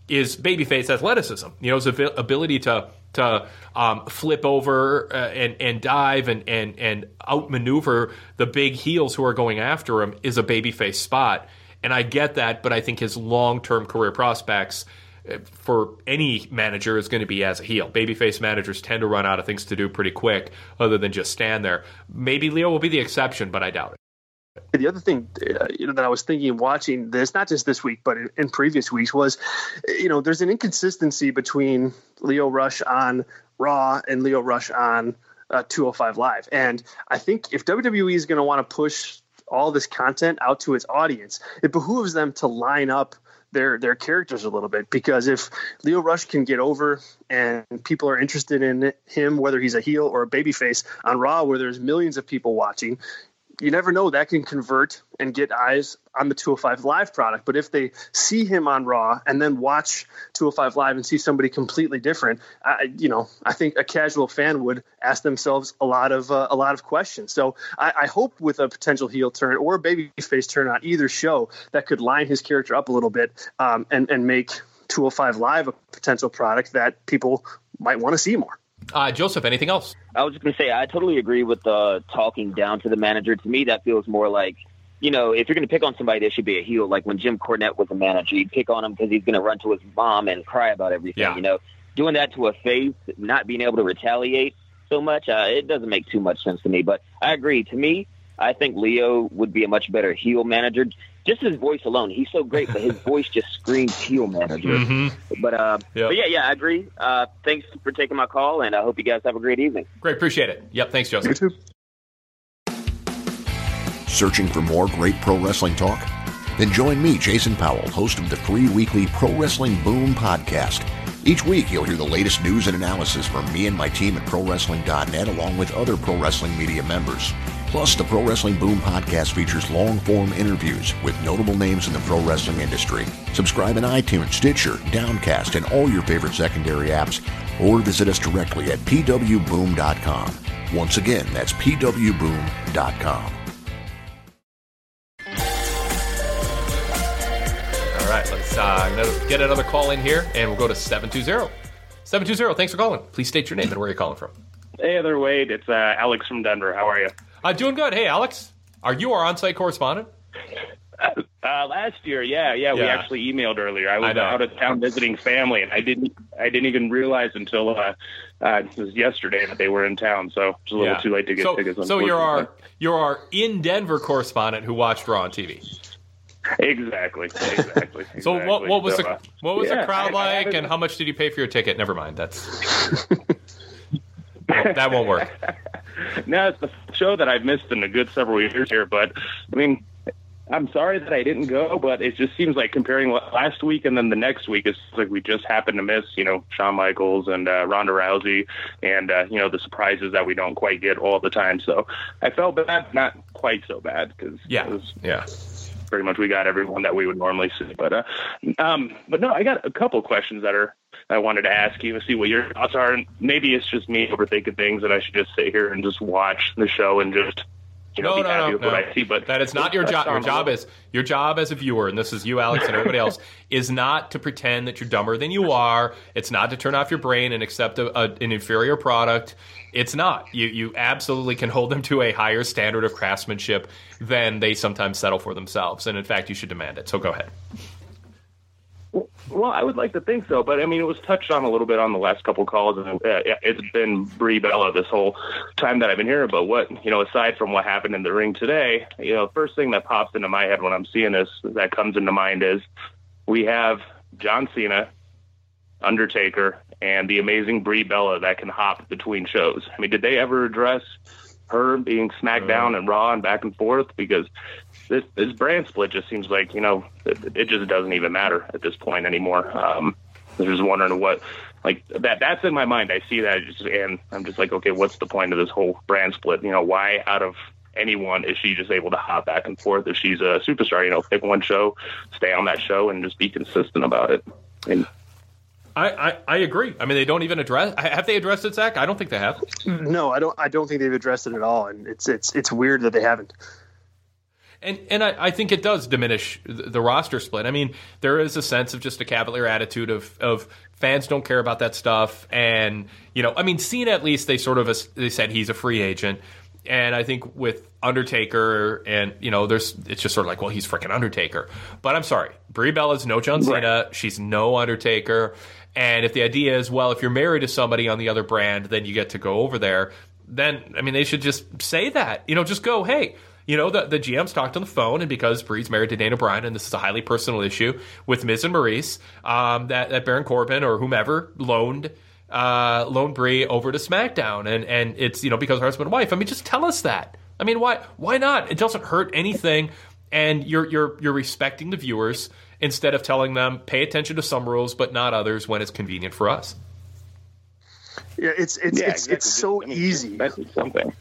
is babyface athleticism. You know, his ability to to um, flip over uh, and and dive and and and outmaneuver the big heels who are going after him is a babyface spot. And I get that, but I think his long term career prospects uh, for any manager is going to be as a heel. Babyface managers tend to run out of things to do pretty quick, other than just stand there. Maybe Lio will be the exception, but I doubt it. The other thing, uh, you know, that I was thinking watching this, not just this week, but in, in, previous weeks, was, you know, there's an inconsistency between Lio Rush on Raw and Lio Rush on uh, 205 Live, and I think if WWE is going to want to push all this content out to its audience, it behooves them to line up their their characters a little bit. Because if Lio Rush can get over and people are interested in him, whether he's a heel or a babyface on Raw, where there's millions of people watching, you never know that can convert and get eyes on the 205 live product. But if they see him on raw and then watch 205 live and see somebody completely different I, you know i think a casual fan would ask themselves a lot of uh, a lot of questions. So I, I, hope with a potential heel turn or a babyface turn on either show that could line his character up a little bit um, and and make 205 live a potential product that people might want to see more uh, Joseph, anything else? I was just going to say, I totally agree with the talking down to the manager. To me, that feels more like, you know, if you're going to pick on somebody, they should be a heel. Like when Jim Cornette was a manager, you'd pick on him because he's going to run to his mom and cry about everything. Yeah. You know, doing that to a face, not being able to retaliate. so much, uh, it doesn't make too much sense to me. But I agree. To me, I think Lio would be a much better heel manager. Just his voice alone, he's so great, but his voice just screams heel manager. Mm-hmm. But uh, yep. but yeah, yeah, I agree. Uh, thanks for taking my call, and I hope you guys have a great evening. Great, appreciate it. Yep, thanks, Joseph. You too. Searching for more great pro wrestling talk? Then join me, Jason Powell, host of the free weekly Pro Wrestling Boom podcast. Each week, you'll hear the latest news and analysis from me and my team at ProWrestling.net, along with other pro wrestling media members. Plus, the Pro Wrestling Boom podcast features long form interviews with notable names in the pro wrestling industry. Subscribe in iTunes, Stitcher, Downcast, and all your favorite secondary apps, or visit us directly at pwboom.com. Once again, that's pwboom.com. All right, let's uh, get another call in here, and we'll go to 720. 720, thanks for calling. Please state your name and where you're calling from. Hey there, Wade. It's uh, Alex from Denver. How are you? Uh, doing good. Hey, Alex, are you our on-site correspondent? Uh, uh, last year, yeah, yeah, we actually emailed earlier. I was I out of town visiting family, and I didn't, I didn't even realize until uh, uh, it was yesterday that they were in town. So it's a little yeah. too late to get so, tickets. So you're our, you're our in Denver correspondent who watched Raw on TV. Exactly. Exactly. so what, what was so, the uh, what was yeah, the crowd I, like, I and how much did you pay for your ticket? Never mind. That's that won't work. no, it's the show that I've missed in a good several years here. But I mean, I'm sorry that I didn't go, but it just seems like comparing last week and then the next week, is like we just happened to miss, you know, Shawn Michaels and uh, Ronda Rousey, and uh, you know the surprises that we don't quite get all the time. So I felt bad, not quite so bad because yeah, yeah pretty much we got everyone that we would normally see. But uh, um, but no, I got a couple questions that are I wanted to ask you and see what your thoughts are. And maybe it's just me overthinking things, and I should just sit here and just watch the show and just you know, no, no, no, no. See, but that is not your job. Your job is your job as a viewer, and this is you, Alex, and everybody else, is not to pretend that you're dumber than you are. It's not to turn off your brain and accept a, a, an inferior product. It's not. You you absolutely can hold them to a higher standard of craftsmanship than they sometimes settle for themselves, and in fact, you should demand it. So go ahead. Well, I would like to think so, but I mean, it was touched on a little bit on the last couple calls, and uh, it's been Brie Bella this whole time that I've been here. But what you know, aside from what happened in the ring today, you know, first thing that pops into my head when I'm seeing this that comes into mind is we have John Cena, Undertaker, and the amazing Brie Bella that can hop between shows. I mean, did they ever address her being SmackDown uh, and Raw and back and forth? Because this this brand split just seems like you know it, it just doesn't even matter at this point anymore. Um, I'm just wondering what like that that's in my mind. I see that just, and I'm just like, okay, what's the point of this whole brand split? You know, why out of anyone is she just able to hop back and forth if she's a superstar? You know, pick one show, stay on that show, and just be consistent about it. And I, I, I, agree. I mean, they don't even address. Have they addressed it, Zach? I don't think they have. No, I don't. I don't think they've addressed it at all, and it's it's it's weird that they haven't. And and I, I, think it does diminish the, the, roster split. I mean, there is a sense of just a cavalier attitude of of fans don't care about that stuff. And you know, I mean, Cena at least they sort of they said he's a free agent. And I think with Undertaker and you know, there's it's just sort of like, well, he's freaking Undertaker. But I'm sorry, Brie Bella's no John Cena. Right. She's no Undertaker. And if the idea is, well, if you're married to somebody on the other brand, then you get to go over there. Then I mean, they should just say that. You know, just go, hey you know, the, the GMs talked on the phone, and because Brie's married to Daniel Bryan, and this is a highly personal issue with Miz and Maryse, um, that, that Baron Corbin or whomever loaned uh, loaned Brie over to SmackDown, and and it's you know because her husband and wife. I mean, just tell us that. I mean, why why not? It doesn't hurt anything, and you're you're you're respecting the viewers instead of telling them pay attention to some rules but not others when it's convenient for us. Yeah, it's it's yeah, it's, exactly. it's so I mean, easy. Something.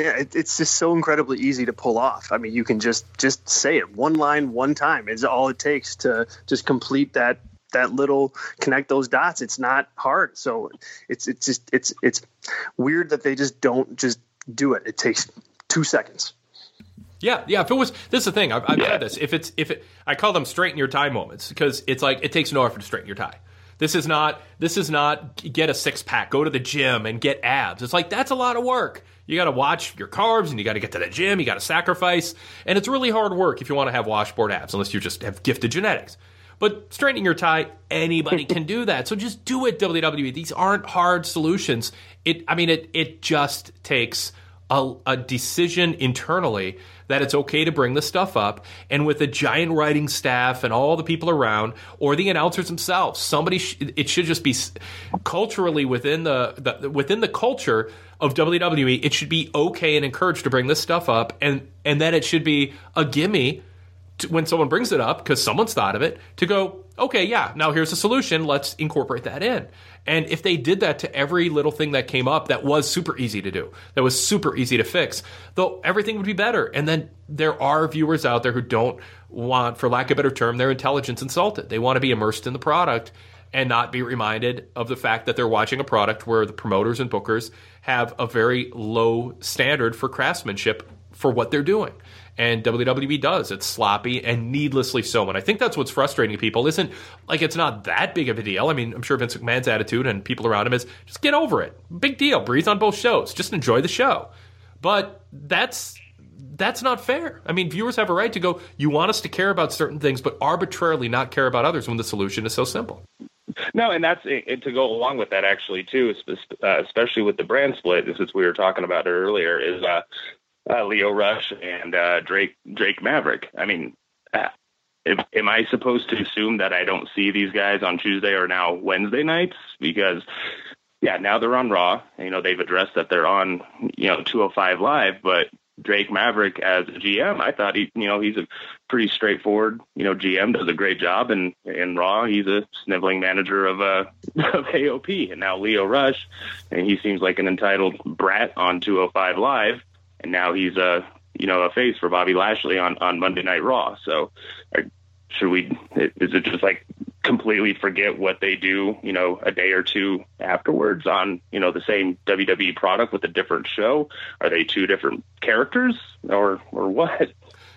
Yeah, it, it's just so incredibly easy to pull off. I mean, you can just just say it one line, one time. It's all it takes to just complete that that little connect those dots. It's not hard. So it's it's just it's it's weird that they just don't just do it. It takes two seconds. Yeah, yeah. If it was, this is the thing. I've, I've yeah. said this. If it's, if it, I call them straighten your tie moments because it's like it takes no effort to straighten your tie. This is not, this is not get a six pack, go to the gym and get abs. It's like that's a lot of work. You got to watch your carbs and you got to get to the gym. You got to sacrifice. And it's really hard work if you want to have washboard abs, unless you just have gifted genetics. But straightening your tie, anybody can do that. So just do it, WWE. These aren't hard solutions. It, I mean, it it just takes a, a decision internally that it's okay to bring the stuff up. And with a giant writing staff and all the people around, or the announcers themselves, somebody sh- it should just be culturally within the, the within the culture of WWE. It should be okay and encouraged to bring this stuff up, and and then it should be a gimme to, when someone brings it up because someone's thought of it to go, okay, yeah, now here's a solution. Let's incorporate that in. And if they did that to every little thing that came up, that was super easy to do, that was super easy to fix, though everything would be better. And then there are viewers out there who don't want, for lack of a better term, their intelligence insulted. They want to be immersed in the product and not be reminded of the fact that they're watching a product where the promoters and bookers have a very low standard for craftsmanship for what they're doing and WWE does. It's sloppy and needlessly so. And I think that's what's frustrating people. Isn't like it's not that big of a deal. I mean, I'm sure Vince McMahon's attitude and people around him is just get over it. Big deal. Breathe on both shows. Just enjoy the show. But that's that's not fair. I mean, viewers have a right to go, you want us to care about certain things, but arbitrarily not care about others when the solution is so simple. No, and that's it, to go along with that actually too, uh, especially with the brand split. This is we were talking about earlier. Is uh, uh, Lio Rush and uh, Drake Drake Maverick. I mean, uh, am I supposed to assume that I don't see these guys on Tuesday or now Wednesday nights? Because yeah, now they're on Raw. You know, they've addressed that they're on you know 205 Live, but Drake Maverick as a GM, I thought he, you know, he's a pretty straightforward, you know, GM does a great job, and in Raw, he's a sniveling manager of uh of AOP, and now Lio Rush, and he seems like an entitled brat on 205 Live and now he's a you know a face for Bobby Lashley on on Monday Night Raw. So should we? Is it just like completely forget what they do? You know, a day or two afterwards on you know the same WWE product with a different show? Are they two different characters or or what?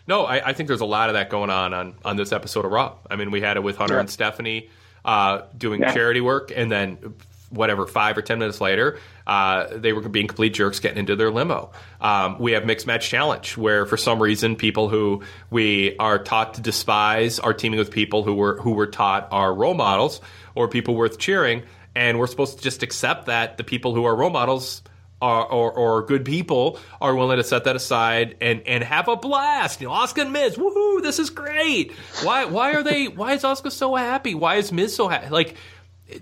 No, I, I think there's a lot of that going on on on this episode of Raw. I mean, we had it with Hunter yeah. and Stephanie uh, doing yeah. charity work, and then whatever five or ten minutes later, uh, they were being complete jerks getting into their limo. Um, we have mixed match challenge where for some reason people who we are taught to despise are teaming with people who were who were taught are role models or people worth cheering, and we're supposed to just accept that the people who are role models. Or, or, good people are willing to set that aside and, and have a blast. You know, Asuka and Miz, woohoo, this is great. Why why are they? Why is Asuka so happy? Why is Miz so happy? Like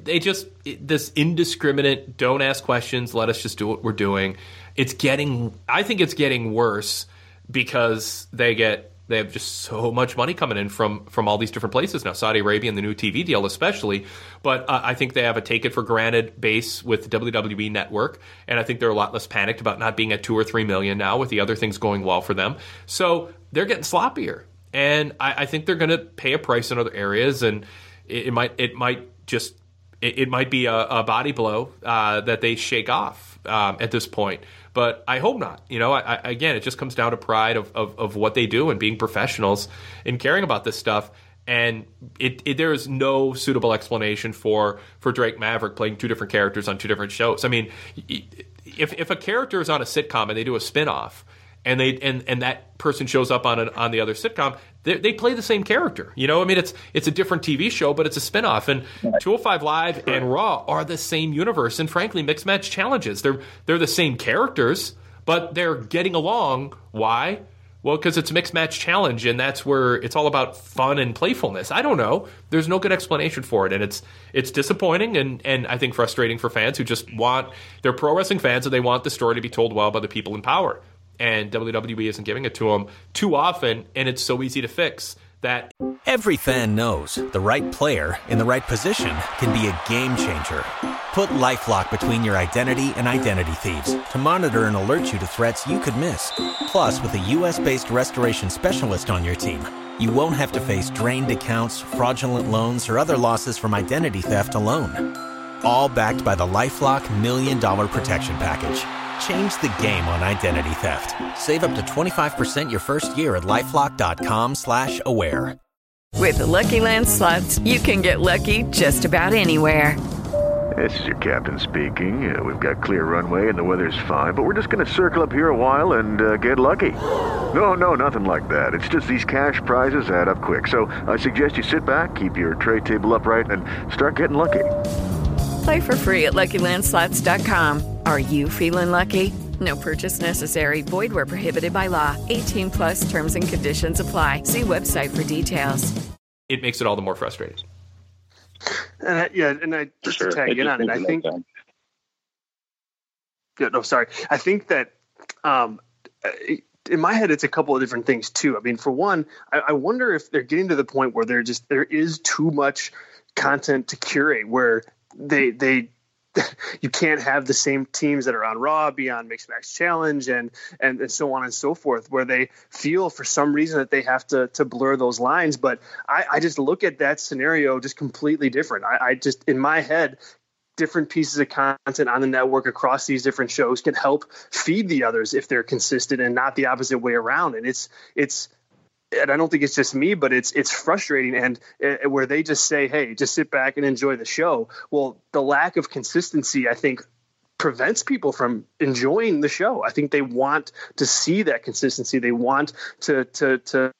they just this indiscriminate don't ask questions let us just do what we're doing. It's getting i think it's getting worse because they get they have just so much money coming in from from all these different places now saudi arabia and the new tv deal especially. But uh, i think they have a take it for granted base with the wwe network and i think they're a lot less panicked about not being at two or three million now with the other things going well for them. So they're getting sloppier and i, I think they're going to pay a price in other areas and it, it might it might just it, it might be a, a body blow uh, that they shake off um, at this point. But I hope not. You know, I, I, again, it just comes down to pride of, of, of, what they do and being professionals and caring about this stuff. And it, it, there is no suitable explanation for for Drake Maverick playing two different characters on two different shows. I mean, if if a character is on a sitcom and they do a spinoff, and they and and that person shows up on an, on the other sitcom, they, they, play the same character. You know, I mean, it's it's a different TV show, but it's a spinoff. And 205 Live and Raw are the same universe, and frankly, mixed match challenges. They're they're the same characters, but they're getting along. Why? Well, because it's a mixed match challenge, and that's where it's all about fun and playfulness. I don't know. There's no good explanation for it, and it's it's disappointing and and I think frustrating for fans who just want they're pro wrestling fans and they want the story to be told well by the people in power and WWE isn't giving it to them too often, and it's so easy to fix that. Every fan knows the right player in the right position can be a game changer. Put LifeLock between your identity and identity thieves to monitor and alert you to threats you could miss. Plus, with a U.S.-based restoration specialist on your team, you won't have to face drained accounts, fraudulent loans, or other losses from identity theft alone. All backed by the LifeLock Million Dollar Protection Package. Change the game on identity theft. Save up to 25% your first year at lifelock.com slash aware. With the Lucky Land slots, you can get lucky just about anywhere. This is your captain speaking. Uh, we've got clear runway and the weather's fine, but we're just going to circle up here a while and uh, get lucky. No, no, nothing like that. It's just these cash prizes add up quick. So I suggest you sit back, keep your tray table upright, and start getting lucky. Play for free at LuckyLandSlots.com. Are you feeling lucky? No purchase necessary. Void where prohibited by law. 18 plus terms and conditions apply. See website for details. It makes it all the more frustrating. And I, yeah, and I just sure. to tag in on it, I think. Yeah, no, sorry. I think that um, in my head, it's a couple of different things too. I mean, for one, I, I wonder if they're getting to the point where they're just there is too much content to curate, where they they you can't have the same teams that are on Raw be on Mixed Match Challenge and, and and so on and so forth, where they feel for some reason that they have to to blur those lines. But I, I just look at that scenario just completely different. I, I just in my head different pieces of content on the network across these different shows can help feed the others if they're consistent and not the opposite way around and it's it's and I don't think it's just me, but it's it's frustrating, and uh, where they just say, "Hey, just sit back and enjoy the show." Well, the lack of consistency, I think, prevents people from enjoying the show. I think they want to see that consistency. They want to to to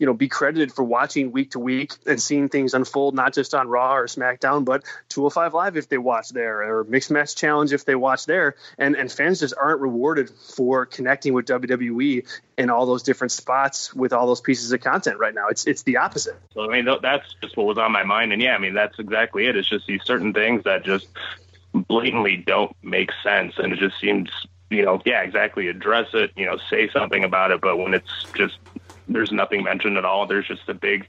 you know be credited for watching week to week and seeing things unfold not just on Raw or SmackDown, but 205 Live if they watch there or Mixed Match Challenge if they watch there. And and fans just aren't rewarded for connecting with WWE in all those different spots with all those pieces of content right now. It's it's the opposite. I mean that's just what was on my mind, and yeah, I mean that's exactly it. It's just these certain things that just blatantly don't make sense, and it just seems you know, yeah, exactly. Address it, you know, say something about it. But when it's just there's nothing mentioned at all. There's just a big,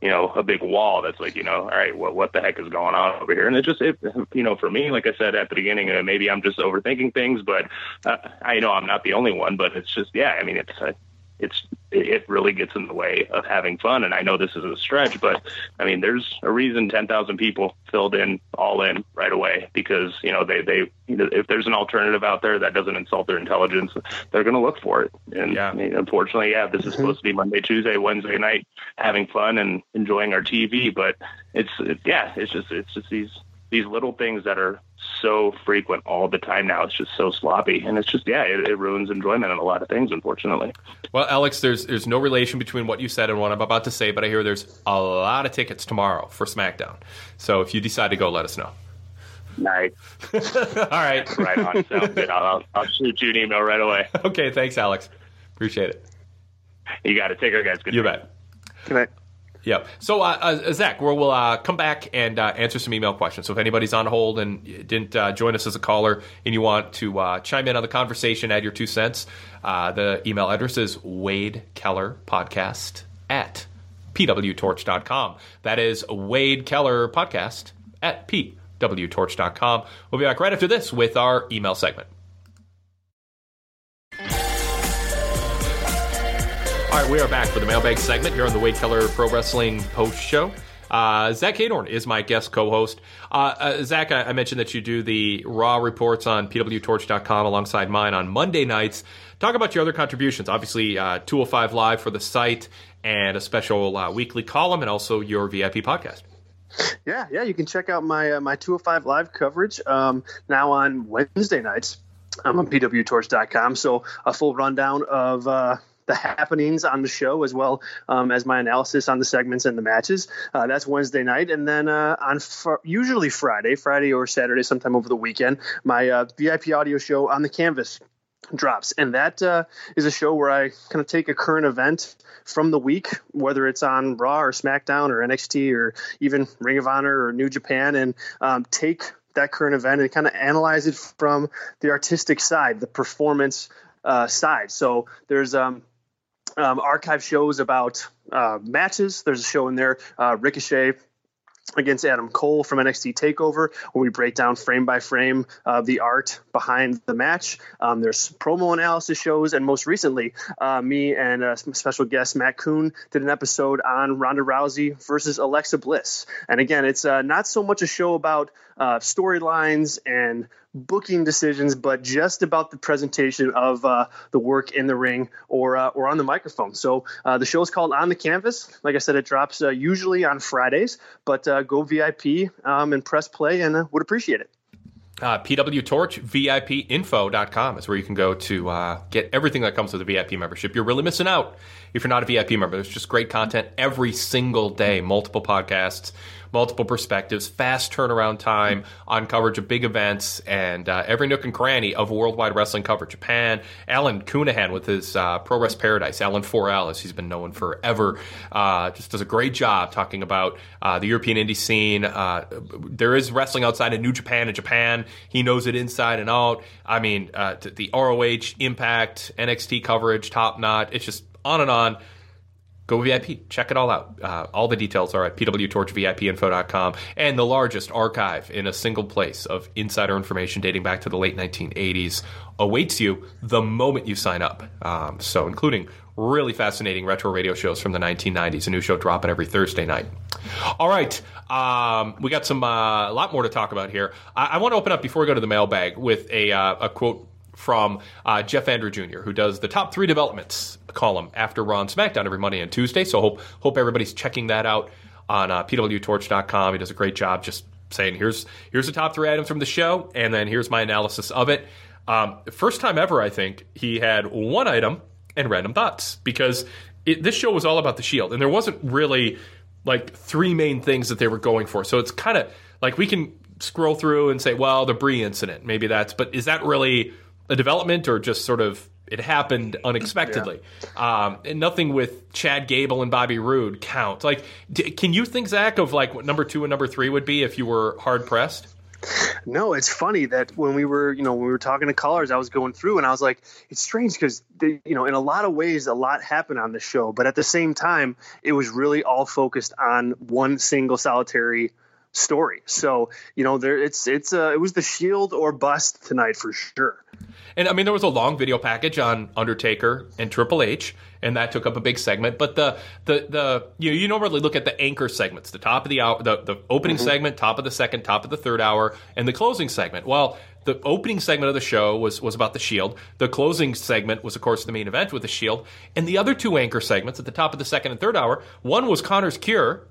you know, a big wall that's like, you know, all right, what what the heck is going on over here? And it just, it, you know, for me, like I said at the beginning, uh, maybe I'm just overthinking things, but uh, I know I'm not the only one. But it's just, yeah, I mean, it's. Uh, it's it really gets in the way of having fun. And I know this is a stretch, but I mean, there's a reason 10,000 people filled in all in right away because, you know, they, they, you know, if there's an alternative out there that doesn't insult their intelligence, they're going to look for it. And yeah. I mean, unfortunately, yeah, this is mm-hmm. supposed to be Monday, Tuesday, Wednesday night, having fun and enjoying our TV, but it's, it, yeah, it's just, it's just these, these little things that are so frequent all the time now. It's just so sloppy, and it's just yeah, it, it, ruins enjoyment in a lot of things, unfortunately. Well, Alex, there's there's no relation between what you said and what I'm about to say, but I hear there's a lot of tickets tomorrow for SmackDown. So if you decide to go, let us know. Nice. all right. Right on. Sounds good. I'll, I'll shoot you an email right away. Okay. Thanks, Alex. Appreciate it. You got it. Take care, guys. Good you bet. Good night. Yeah. So, uh, uh, Zach, we'll, uh, come back and uh, answer some email questions. So, if anybody's on hold and didn't join us as a caller and you want to chime in on the conversation, add your two cents, the email address is Wade Keller Podcast at pwtorch.com. That is Wade Keller Podcast at pwtorch.com. We'll be back right after this with our email segment. All right, we are back for the mailbag segment here on the Wade Keller Pro Wrestling Post Show. Uh, Zach Heydorn is my guest co-host. Uh, uh, Zach, I, I, mentioned that you do the Raw reports on pwtorch.com alongside mine on Monday nights. Talk about your other contributions. Obviously, uh, 205 Live for the site and a special uh, weekly column and also your VIP podcast. Yeah, yeah, you can check out my uh, my 205 Live coverage um, now on Wednesday nights. I'm on pwtorch.com. So a full rundown of the happenings on the show as well um, as my analysis on the segments and the matches. Uh, that's Wednesday night, and then uh, on fr- usually Friday, Friday or Saturday, sometime over the weekend, my uh, VIP audio show on the Canvas drops, and that uh, is a show where I kind of take a current event from the week, whether it's on Raw or SmackDown or NXT or even Ring of Honor or New Japan, and um, take that current event and kind of analyze it from the artistic side, the performance uh, side. So there's um, um, archive shows about uh, matches. There's a show in there, uh, Ricochet against Adam Cole from NXT Takeover, where we break down frame by frame uh, the art behind the match. Um, there's promo analysis shows, and most recently, uh, me and a special guest Matt Coon did an episode on Ronda Rousey versus Alexa Bliss. And again, it's uh, not so much a show about uh, storylines and booking decisions, but just about the presentation of uh, the work in the ring or uh, or on the microphone. So uh, the show is called On the Canvas. Like I said, it drops uh, usually on Fridays, but uh, go VIP um, and press play, and uh, would appreciate it. Uh, PW Torch VIPinfo.com is where you can go to get everything that comes with a VIP membership. You're really missing out if you're not a VIP member. There's just great content every single day, multiple podcasts, multiple perspectives, fast turnaround time on coverage of big events, and uh, every nook and cranny of worldwide wrestling coverage. Japan, Alan Counihan with his uh, Pro Wrest Paradise, Alan 4L, as he's been known forever, uh, just does a great job talking about uh, the European indie scene. Uh, there is wrestling outside of New Japan and Japan. He knows it inside and out. I mean, uh, the ROH, Impact, NXT coverage, top knot. It's just on and on go VIP. Check it all out. Uh, all the details are at pwtorchvipinfo.com and the largest archive in a single place of insider information dating back to the late 1980s awaits you the moment you sign up. Um, so, including really fascinating retro radio shows from the 1990s, a new show dropping every Thursday night. All right. Um, we got some uh, a lot more to talk about here. I, I want to open up before we go to the mailbag with a, uh, a quote from uh, Jeff Andrew Jr., who does the top three developments column after Raw and SmackDown every Monday and Tuesday. So hope hope everybody's checking that out on uh, pwtorch.com. He does a great job just saying here's here's the top three items from the show, and then here's my analysis of it. Um, first time ever, I think he had one item and random thoughts because it, this show was all about the Shield, and there wasn't really like three main things that they were going for. So it's kind of like we can scroll through and say, well, the Brie incident, maybe that's, but is that really a development or just sort of it happened unexpectedly. Yeah. Um, and nothing with Chad Gable and Bobby Roode count. Like, d- can you think Zach of like what number two and number three would be if you were hard pressed? No, it's funny that when we were, you know, when we were talking to callers, I was going through and I was like, it's strange because, you know, in a lot of ways, a lot happened on the show, but at the same time, it was really all focused on one single solitary story. So, you know, there it's it's uh, it was the Shield or bust tonight for sure. And I mean, there was a long video package on Undertaker and Triple H, and that took up a big segment. But the the the you know, you normally look at the anchor segments, the top of the hour, the the opening mm-hmm. segment, top of the second, top of the third hour, and the closing segment. Well. The opening segment of the show was, was about the Shield. The closing segment was, of course, the main event with the Shield. And the other two anchor segments at the top of the second and third hour, one was Connor's Cure,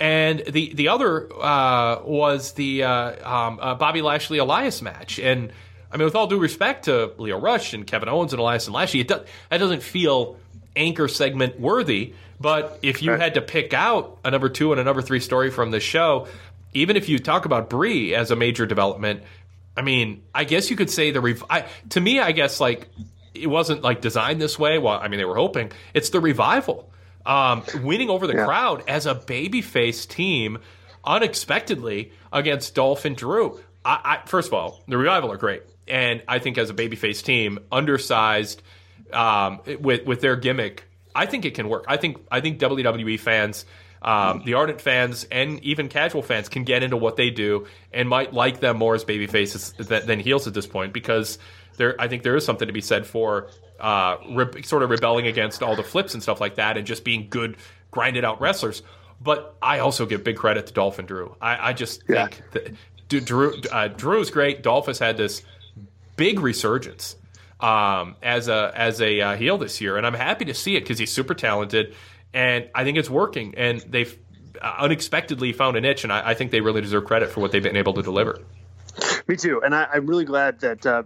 and the the other uh, was the uh, um, uh, Bobby Lashley Elias match. And I mean, with all due respect to Lio Rush and Kevin Owens and Elias and Lashley, it do, that doesn't feel anchor segment worthy. But if you had to pick out a number two and a number three story from the show, even if you talk about Brie as a major development, I mean, I guess you could say the rev- I, to me, I guess like it wasn't like designed this way. Well, I mean, they were hoping it's the revival, um, winning over the yeah. crowd as a babyface team unexpectedly against Dolph and Drew. I, I, first of all, the revival are great and I think as a babyface team, undersized um, with with their gimmick, I think it can work. I think I think WWE fans, um, the ardent fans, and even casual fans can get into what they do and might like them more as babyfaces than, than heels at this point because there. I think there is something to be said for uh, re- sort of rebelling against all the flips and stuff like that, and just being good, grinded out wrestlers. But I also give big credit to Dolph and Drew. I, I just yeah. think that Drew uh, Drew's great. Dolph has had this big resurgence um, as a as a uh, heel this year, and I'm happy to see it because he's super talented, and I think it's working. And they've uh, unexpectedly found a niche, and I, I, think they really deserve credit for what they've been able to deliver. Me too, and I, am really glad that uh,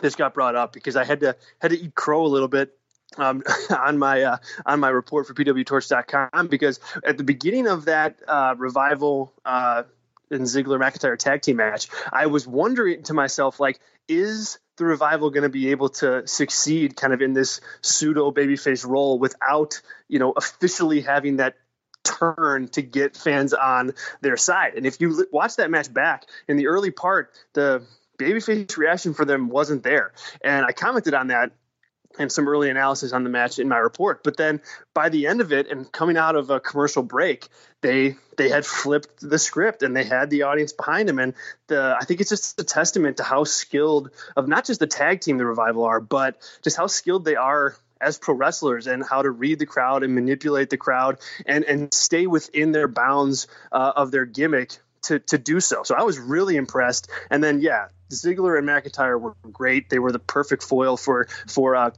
this got brought up because I had to had to eat crow a little bit um, on my uh, on my report for pwtorch.com because at the beginning of that uh, revival uh, and Ziggler McIntyre tag team match, I was wondering to myself like, is the revival going to be able to succeed kind of in this pseudo babyface role without you know officially having that turn to get fans on their side? And if you watch that match back in the early part the babyface reaction for them wasn't there and i commented on that and some early analysis on the match in my report. But then by the end of it and coming out of a commercial break, they they had flipped the script and they had the audience behind them. And the I think it's just a testament to how skilled of not just the tag team the revival are, but just how skilled they are as pro wrestlers and how to read the crowd and manipulate the crowd and and stay within their bounds uh, of their gimmick to to do so. So I was really impressed. And then yeah, Ziggler and McIntyre were great. They were the perfect foil for for uh,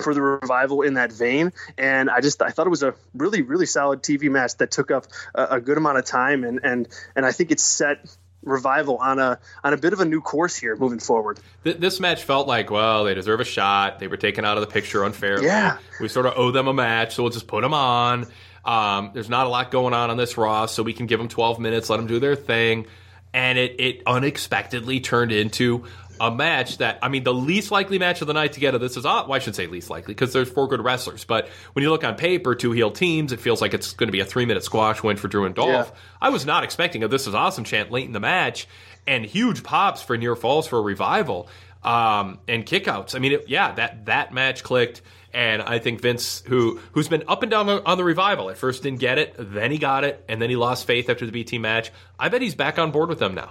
for the revival in that vein. And I just I thought it was a really really solid TV match that took up a, a good amount of time and and and I think it set revival on a on a bit of a new course here moving forward. This match felt like, well, they deserve a shot. They were taken out of the picture unfairly. Yeah. We sort of owe them a match, so we'll just put them on. Um, there's not a lot going on on this Raw, so we can give them 12 minutes, let them do their thing. And it, it unexpectedly turned into a match that I mean the least likely match of the night to together. This is well, I should say least likely because there's four good wrestlers. But when you look on paper, two heel teams, it feels like it's going to be a three minute squash win for Drew and Dolph. Yeah. I was not expecting a "This is awesome" chant late in the match, and huge pops for near falls for a revival um, and kickouts. I mean, it, yeah, that that match clicked. And I think Vince, who who's been up and down on the revival, at first didn't get it, then he got it, and then he lost faith after the BT match. I bet he's back on board with them now.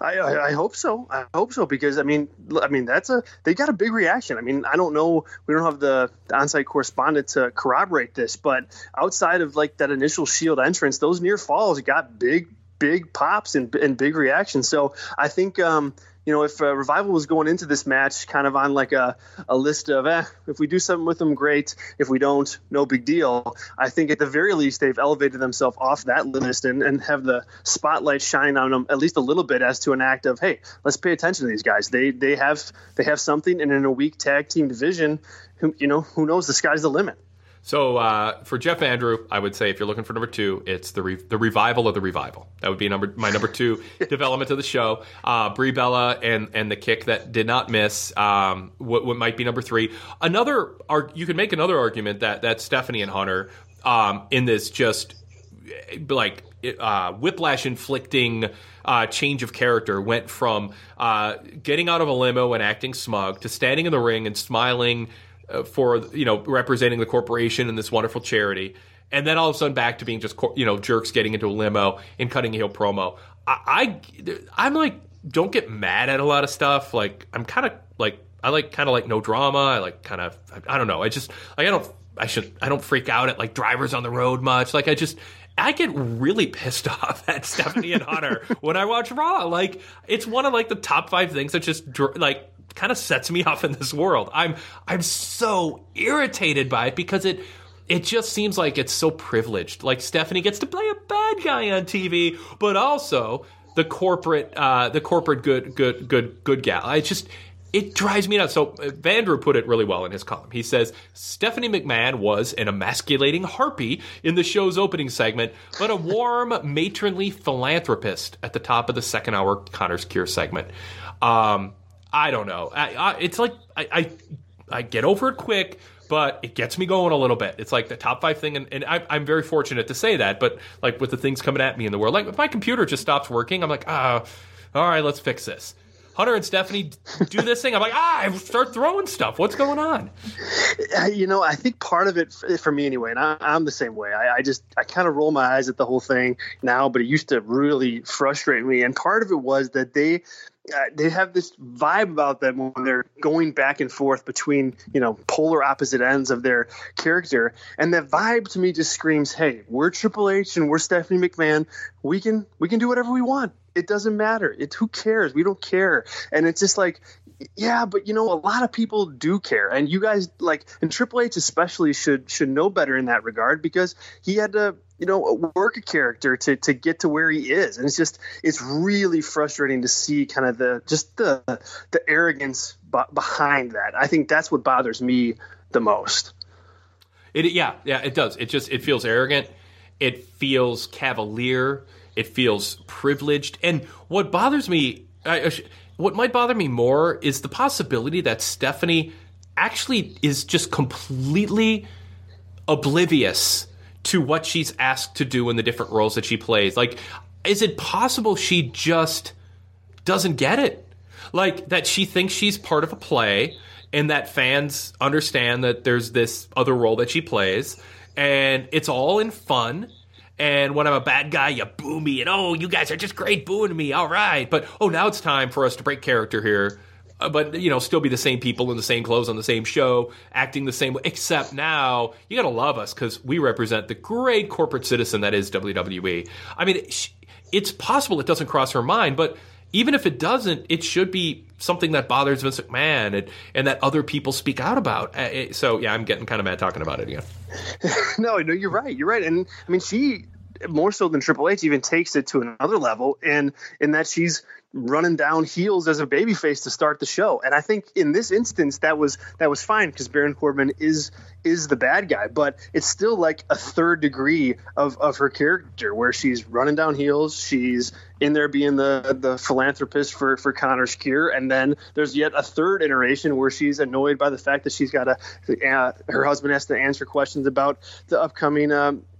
I, I, hope so. I hope so because I mean, I mean that's a they got a big reaction. I mean, I don't know. We don't have the, the on-site correspondent to corroborate this, but outside of like that initial Shield entrance, those near falls got big, big pops and, and big reactions. So I think um, you know, if uh, Revival was going into this match kind of on like a, a list of, eh, if we do something with them, great. If we don't, no big deal. I think at the very least, they've elevated themselves off that list and, and have the spotlight shine on them at least a little bit as to an act of, hey, let's pay attention to these guys. They they have they have something, and in a weak tag team division, who, you know, who knows? The sky's the limit. So uh, for Jeff Andrew, I would say if you're looking for number two, it's the re- the revival of the revival. That would be number my number two development of the show. Uh, Brie Bella and and the kick that did not miss. Um, what, what might be number three? Another you can make another argument that that Stephanie and Hunter um, in this just like uh, whiplash inflicting uh, change of character went from uh, getting out of a limo and acting smug to standing in the ring and smiling Uh, for you know representing the corporation and this wonderful charity, and then all of a sudden back to being just you know jerks getting into a limo and cutting a heel promo. I, I am like don't get mad at a lot of stuff. Like I'm kind of like I like kind of like no drama. I like kind of I, I don't know. I just like I don't I should I don't freak out at like drivers on the road much. Like I just I get really pissed off at Stephanie and Hunter when I watch Raw. Like it's one of like the top five things that just like kind of sets me off in this world. I'm I'm so irritated by it because it it just seems like it's so privileged. Like Stephanie gets to play a bad guy on TV, but also the corporate uh, the corporate good good good good gal. I just it drives me nuts. So uh, Vandrew put it really well in his column. He says Stephanie McMahon was an emasculating harpy in the show's opening segment, but a warm, matronly philanthropist at the top of the second hour Connor's Cure segment. Um, I don't know. I, I, it's like I, I, I get over it quick, but it gets me going a little bit. It's like the top five thing, and, and I, am very fortunate to say that. But like with the things coming at me in the world, like if my computer just stops working, I'm like, ah, all right, let's fix this. Hunter and Stephanie do this thing. I'm like, ah, I start throwing stuff. What's going on? You know, I think part of it for me anyway, and I, am the same way. I, I just I kind of roll my eyes at the whole thing now, but it used to really frustrate me. And part of it was that they uh, they have this vibe about them when they're going back and forth between you know polar opposite ends of their character. And that vibe to me just screams hey we're triple h and we're stephanie mcmahon. We can we can do whatever we want. It doesn't matter. It who cares? We don't care. And it's just like yeah, but you know, a lot of people do care, and you guys like, and Triple H especially should should know better in that regard because he had to, you know, work a character to to get to where he is, and it's just it's really frustrating to see kind of the just the the arrogance b- behind that. I think that's what bothers me the most. It yeah yeah it does. It just it feels arrogant. It feels cavalier. It feels privileged. And what bothers me. I, what might bother me more is the possibility that Stephanie actually is just completely oblivious to what she's asked to do in the different roles that she plays. Like, is it possible she just doesn't get it? Like, that she thinks she's part of a play and that fans understand that there's this other role that she plays and it's all in fun and when I'm a bad guy, you boo me, and oh, you guys are just great booing me. All right, but oh, now it's time for us to break character here. Uh, but you know, still be the same people in the same clothes on the same show, acting the same. Except now, you gotta love us because we represent the great corporate citizen that is WWE. I mean, it's possible it doesn't cross her mind, but even if it doesn't, it should be something that bothers Vince McMahon and, and that other people speak out about. Uh, so yeah, I'm getting kind of mad talking about it again. no, no, you're right. You're right. And I mean, she more so than Triple H even takes it to another level, and in that she's running down heels as a babyface to start the show. And I think in this instance that was that was fine because Baron Corbin is is the bad guy, but it's still like a third degree of, of her character where she's running down heels, she's in there being the the philanthropist for for Connor's cure, and then there's yet a third iteration where she's annoyed by the fact that she's got a uh, her husband has to answer questions about the upcoming um,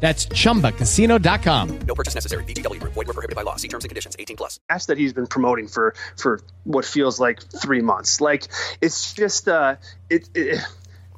That's ChumbaCasino.com. No purchase necessary. VGW. Void were prohibited by law. See terms and conditions. 18 plus. Ask that he's been promoting for for what feels like three months. Like it's just uh, it, it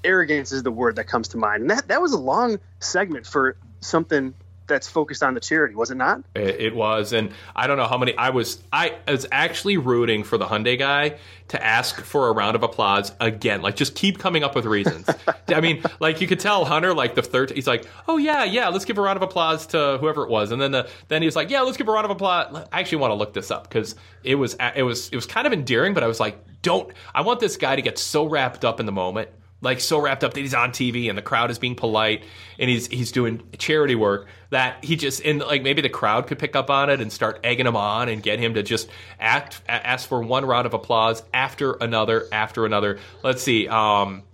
arrogance is the word that comes to mind. And that that was a long segment for something that's focused on the charity, was it not? It, it, was, and I don't know how many. I was I was actually rooting for the Hyundai guy to ask for a round of applause again. Like, just keep coming up with reasons. I mean, like you could tell Hunter, like the third, he's like, "Oh yeah, yeah, let's give a round of applause to whoever it was," and then the then he was like, "Yeah, let's give a round of applause." I actually want to look this up because it was it was it was kind of endearing, but I was like, "Don't." I want this guy to get so wrapped up in the moment like so wrapped up that he's on TV and the crowd is being polite and he's he's doing charity work that he just and like maybe the crowd could pick up on it and start egging him on and get him to just act ask for one round of applause after another after another. Let's see. Um,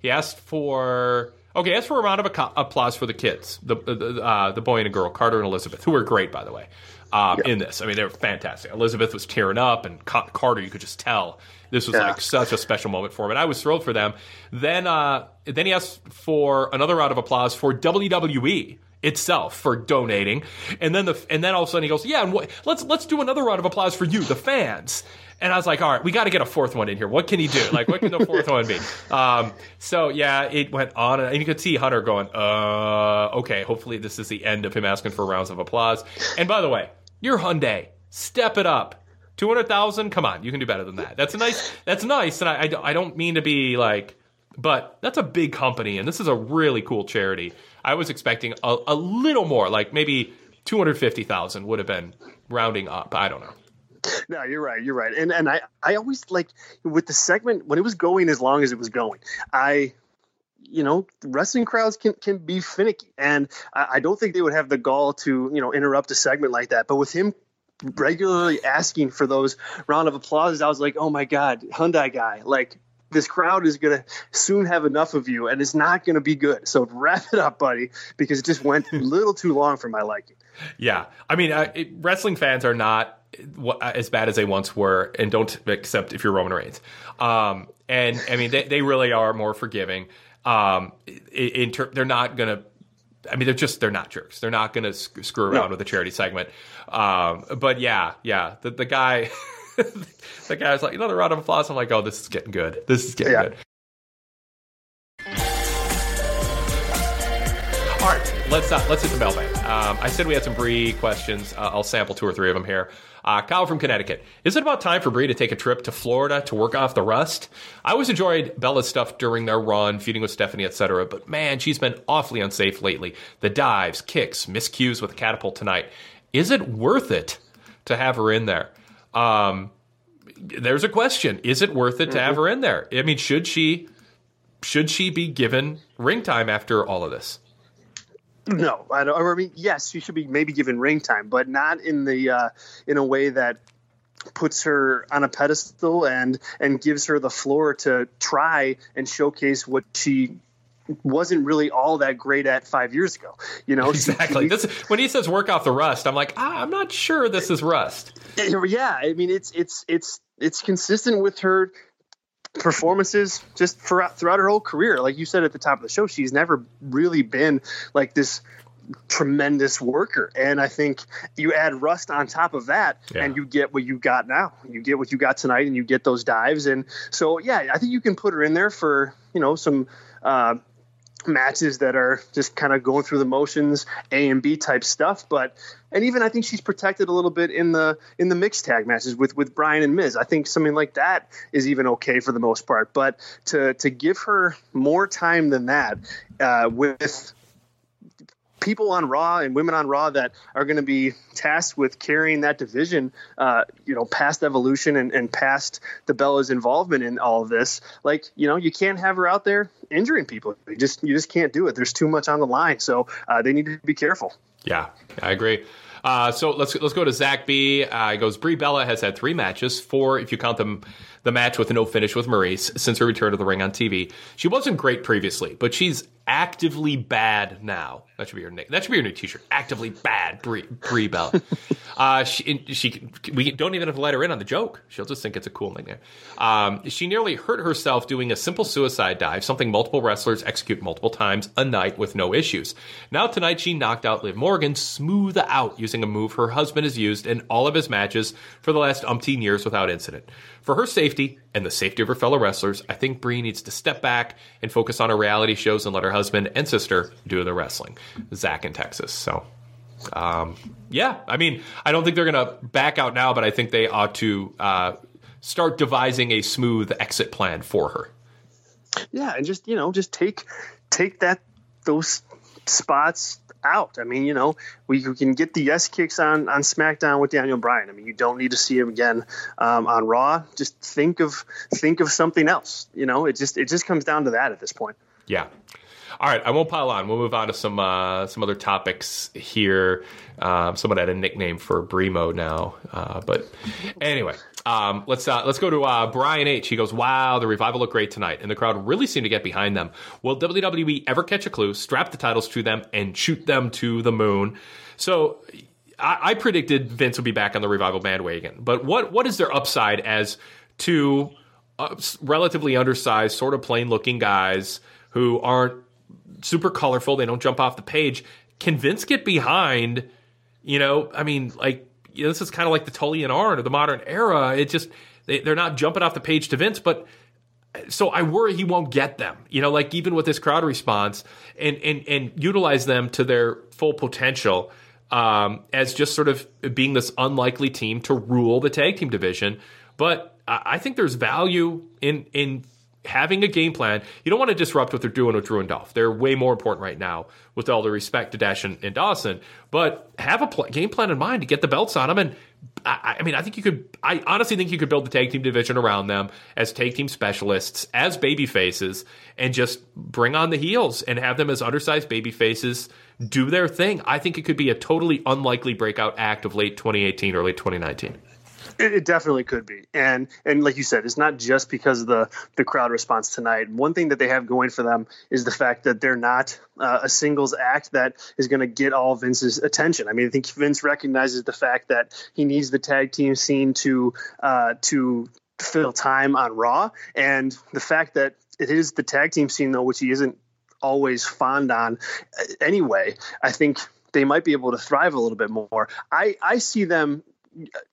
he asked for okay, asked for a round of applause for the kids, the uh, the boy and a girl, Carter and Elizabeth, who were great by the way. Um, in this, I mean, they were fantastic. Elizabeth was tearing up, and Carter, you could just tell this was yeah. like such a special moment for him, and I was thrilled for them. Then, uh, then he asked for another round of applause for WWE itself for donating, and then the and then all of a sudden he goes, "Yeah, and what, let's let's do another round of applause for you, the fans." And I was like, all right, we got to get a fourth one in here. What can he do? Like, what can the fourth one be? Um, so yeah, it went on, and you could see Hunter going, uh, okay, hopefully this is the end of him asking for rounds of applause. And by the way, you're Hyundai. Step it up. Two hundred thousand? Come on, you can do better than that. That's a nice. That's nice, and I, I, I don't mean to be like, but that's a big company, and this is a really cool charity. I was expecting a, a little more, like maybe two hundred fifty thousand would have been rounding up. I don't know. No, you're right. You're right. And and I I always like with the segment when it was going as long as it was going. I you know, wrestling crowds can, can be finicky, and I, I, don't think they would have the gall to, you know, interrupt a segment like that. But with him regularly asking for those round of applause, I was like, oh my God, Hyundai guy, like this crowd is going to soon have enough of you and it's not going to be good. So wrap it up, buddy, because it just went a little too long for my liking. Yeah. I mean, uh, it, wrestling fans are not as bad as they once were, and don't accept if you're Roman Reigns. Um, and I mean, they, they really are more forgiving. Um, in, in ter- they're not going to I mean, they're just they're not jerks. They're not going to sc- screw around no. with a charity segment. Um, but yeah, yeah, the the guy, the guy was like another round of applause. I'm like, oh, this is getting good. This is getting yeah. good. Let's uh, let's hit the mailbag. Um, I said we had some Brie questions. Uh, I'll sample two or three of them here. Uh, Kyle from Connecticut. Is it about time for Brie to take a trip to Florida to work off the rust? I always enjoyed Bella's stuff during their run, feuding with Stephanie, etc. But man, she's been awfully unsafe lately. The dives, kicks, miscues with the catapult tonight. Is it worth it to have her in there? Um, there's a question: Is it worth it mm-hmm. to have mm-hmm. her in there? I mean, should she should she be given ring time after all of this? No, I don't. I mean, yes, she should be maybe given ring time, but not in the uh, in a way that puts her on a pedestal and and gives her the floor to try and showcase what she wasn't really all that great at five years ago. You know, exactly. She, this, when he says work off the rust, I'm like, ah, I'm not sure this is rust. Yeah, I mean, it's it's it's it's consistent with her performances just throughout, throughout her whole career. Like you said at the top of the show, she's never really been like this tremendous worker. And I think you add rust on top of that yeah. and you get what you got now. You get what you got tonight and you get those dives. And so, yeah, I think you can put her in there for, you know, some, uh, matches that are just kind of going through the motions a and b type stuff but and even i think she's protected a little bit in the in the mixed tag matches with with bryan and miz. I think something like that is even okay for the most part but to to give her more time than that uh, with people on Raw and women on Raw that are going to be tasked with carrying that division, uh, you know, past Evolution and, and past the Bella's involvement in all of this. Like, you know, you can't have her out there injuring people. You just you just can't do it. There's too much on the line, so uh, they need to be careful. Yeah, I agree. Uh, so let's let's go to Zach B. Uh, he goes. Brie Bella has had three matches, four if you count them the match with no finish with Maryse since her return to the ring on TV. She wasn't great previously, but she's actively bad now. That should be your nick. That should be your new T-shirt. Actively bad, Brie, Brie Bella. uh, she, she, we don't even have to let her in on the joke. She'll just think it's a cool nickname. Um, she nearly hurt herself doing a simple suicide dive, something multiple wrestlers execute multiple times a night with no issues. Now tonight, she knocked out Liv Morgan smooth out using a move her husband has used in all of his matches for the last umpteen years without incident. For her safety and the safety of her fellow wrestlers, I think Brie needs to step back and focus on her reality shows and let her husband and sister do the wrestling. Zach in Texas. So, um, yeah, I mean, I don't think they're going to back out now, but I think they ought to uh, start devising a smooth exit plan for her. Yeah, and just you know, just take take that those spots out. I mean, you know, we, we, can get the yes kicks on on SmackDown with Daniel Bryan. I mean, you don't need to see him again um, on Raw. Just think of think of something else. You know, it just it just comes down to that at this point. Yeah. All right, I won't pile on. We'll move on to some uh, some other topics here. Um, someone had a nickname for Bremo now, uh, but anyway, um, let's uh, let's go to uh, Brian H. He goes, "Wow, the revival looked great tonight, and the crowd really seemed to get behind them. Will WWE ever catch a clue, strap the titles to them, and shoot them to the moon?" So. I, I predicted Vince would be back on the revival bandwagon, but what what is their upside as two uh, relatively undersized, sort of plain looking guys who aren't super colorful. They don't jump off the page. Can Vince get behind? You know, I mean, like you know, this is kind of like the Tully and Arn of the modern era. It just they, they're not jumping off the page to Vince, but so I worry he won't get them. You know, like even with this crowd response and and and utilize them to their full potential um, as just sort of being this unlikely team to rule the tag team division. But I think there's value in in having a game plan. You don't want to disrupt what they're doing with Drew and Dolph. They're way more important right now, with all the respect to Dash and, and Dawson. But have a pl- game plan in mind to get the belts on them. And I, I, mean, I think you could. I honestly think you could build the tag team division around them as tag team specialists, as baby faces, and just bring on the heels and have them as undersized baby faces do their thing. I think it could be a totally unlikely breakout act of late 2018, early 2019. It, it, definitely could be, and and like you said, it's not just because of the the crowd response tonight. One thing that they have going for them is the fact that they're not uh, a singles act that is going to get all Vince's attention. I mean, I think Vince recognizes the fact that he needs the tag team scene to uh, to fill time on Raw, and the fact that it is the tag team scene though, which he isn't always fond on uh, anyway. I think they might be able to thrive a little bit more. I, I see them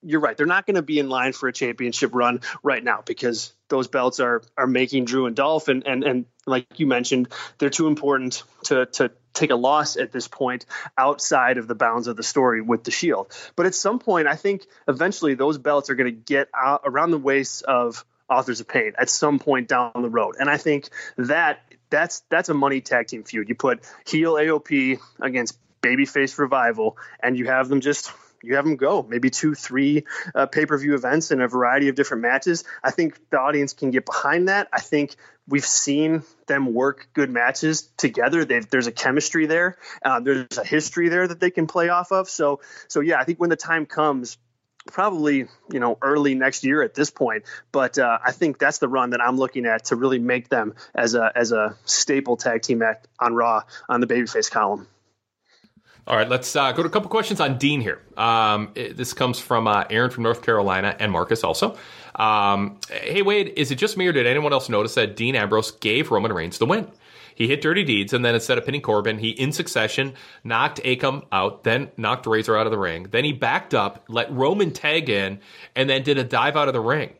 you're right. They're not going to be in line for a championship run right now because those belts are are making Drew and Dolph and and and like you mentioned, they're too important to to take a loss at this point outside of the bounds of the story with the Shield. But at some point, I think eventually those belts are going to get out around the waist of Authors of Pain at some point down the road, and I think that that's that's a money tag team feud. You put heel AOP against babyface revival, and you have them just you have them go maybe two, three uh, pay per view events in a variety of different matches. I think the audience can get behind that. I think we've seen them work good matches together. They've, there's a chemistry there. Uh, there's a history there that they can play off of. So, so yeah, I think when the time comes probably you know early next year at this point. But uh, I think that's the run that I'm looking at to really make them as a as a staple tag team act on Raw on the babyface column. All right, let's uh, go to a couple questions on Dean here. Um, it, this comes from uh, Aaron from North Carolina and Marcus also. Um, hey Wade, is it just me or did anyone else notice that Dean Ambrose gave Roman Reigns the win? He hit Dirty Deeds, and then instead of pinning Corbin, he in succession knocked Akam out, then knocked Rezar out of the ring. Then he backed up, let Roman tag in, and then did a dive out of the ring.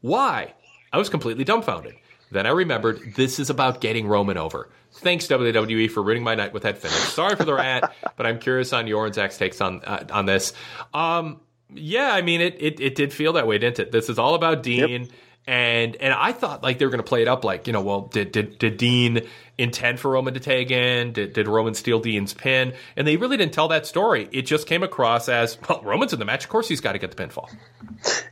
Why? I was completely dumbfounded. Then I remembered this is about getting Roman over. Thanks WWE for ruining my night with that finish. Sorry for the rant, but I'm curious on your and Zach's takes on uh, on this. Um, yeah, I mean it, it it did feel that way, didn't it? This is all about Dean. Yep and and I thought like they were going to play it up like you know well did did did Dean intend for Roman to tag in? Did, did Roman steal Dean's pin? And they really didn't tell that story. It just came across as well Roman's in the match. Of course he's got to get the pinfall.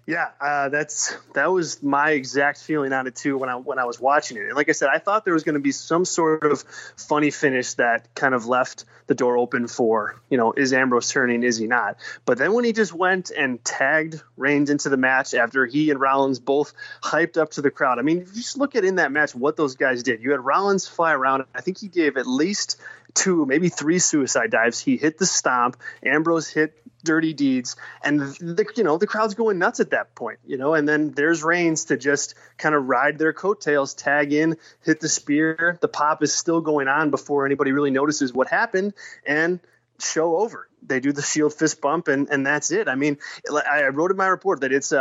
Yeah uh, that's that was my exact feeling on it too when I when I was watching it. And like I said I thought there was going to be some sort of funny finish that kind of left the door open for you know is Ambrose turning is he not but then when he just went and tagged Reigns into the match after he and Rollins both hyped up to the crowd. I mean, just look at in that match what those guys did. You had Rollins fly around. I think he gave at least two, maybe three suicide dives. He hit the stomp. Ambrose hit dirty deeds, and the you know the crowd's going nuts at that point. You know, and then there's Reigns to just kind of ride their coattails, tag in, hit the spear. The pop is still going on before anybody really notices what happened, and show over. They do the shield fist bump, and and that's it. I mean, I wrote in my report that it's a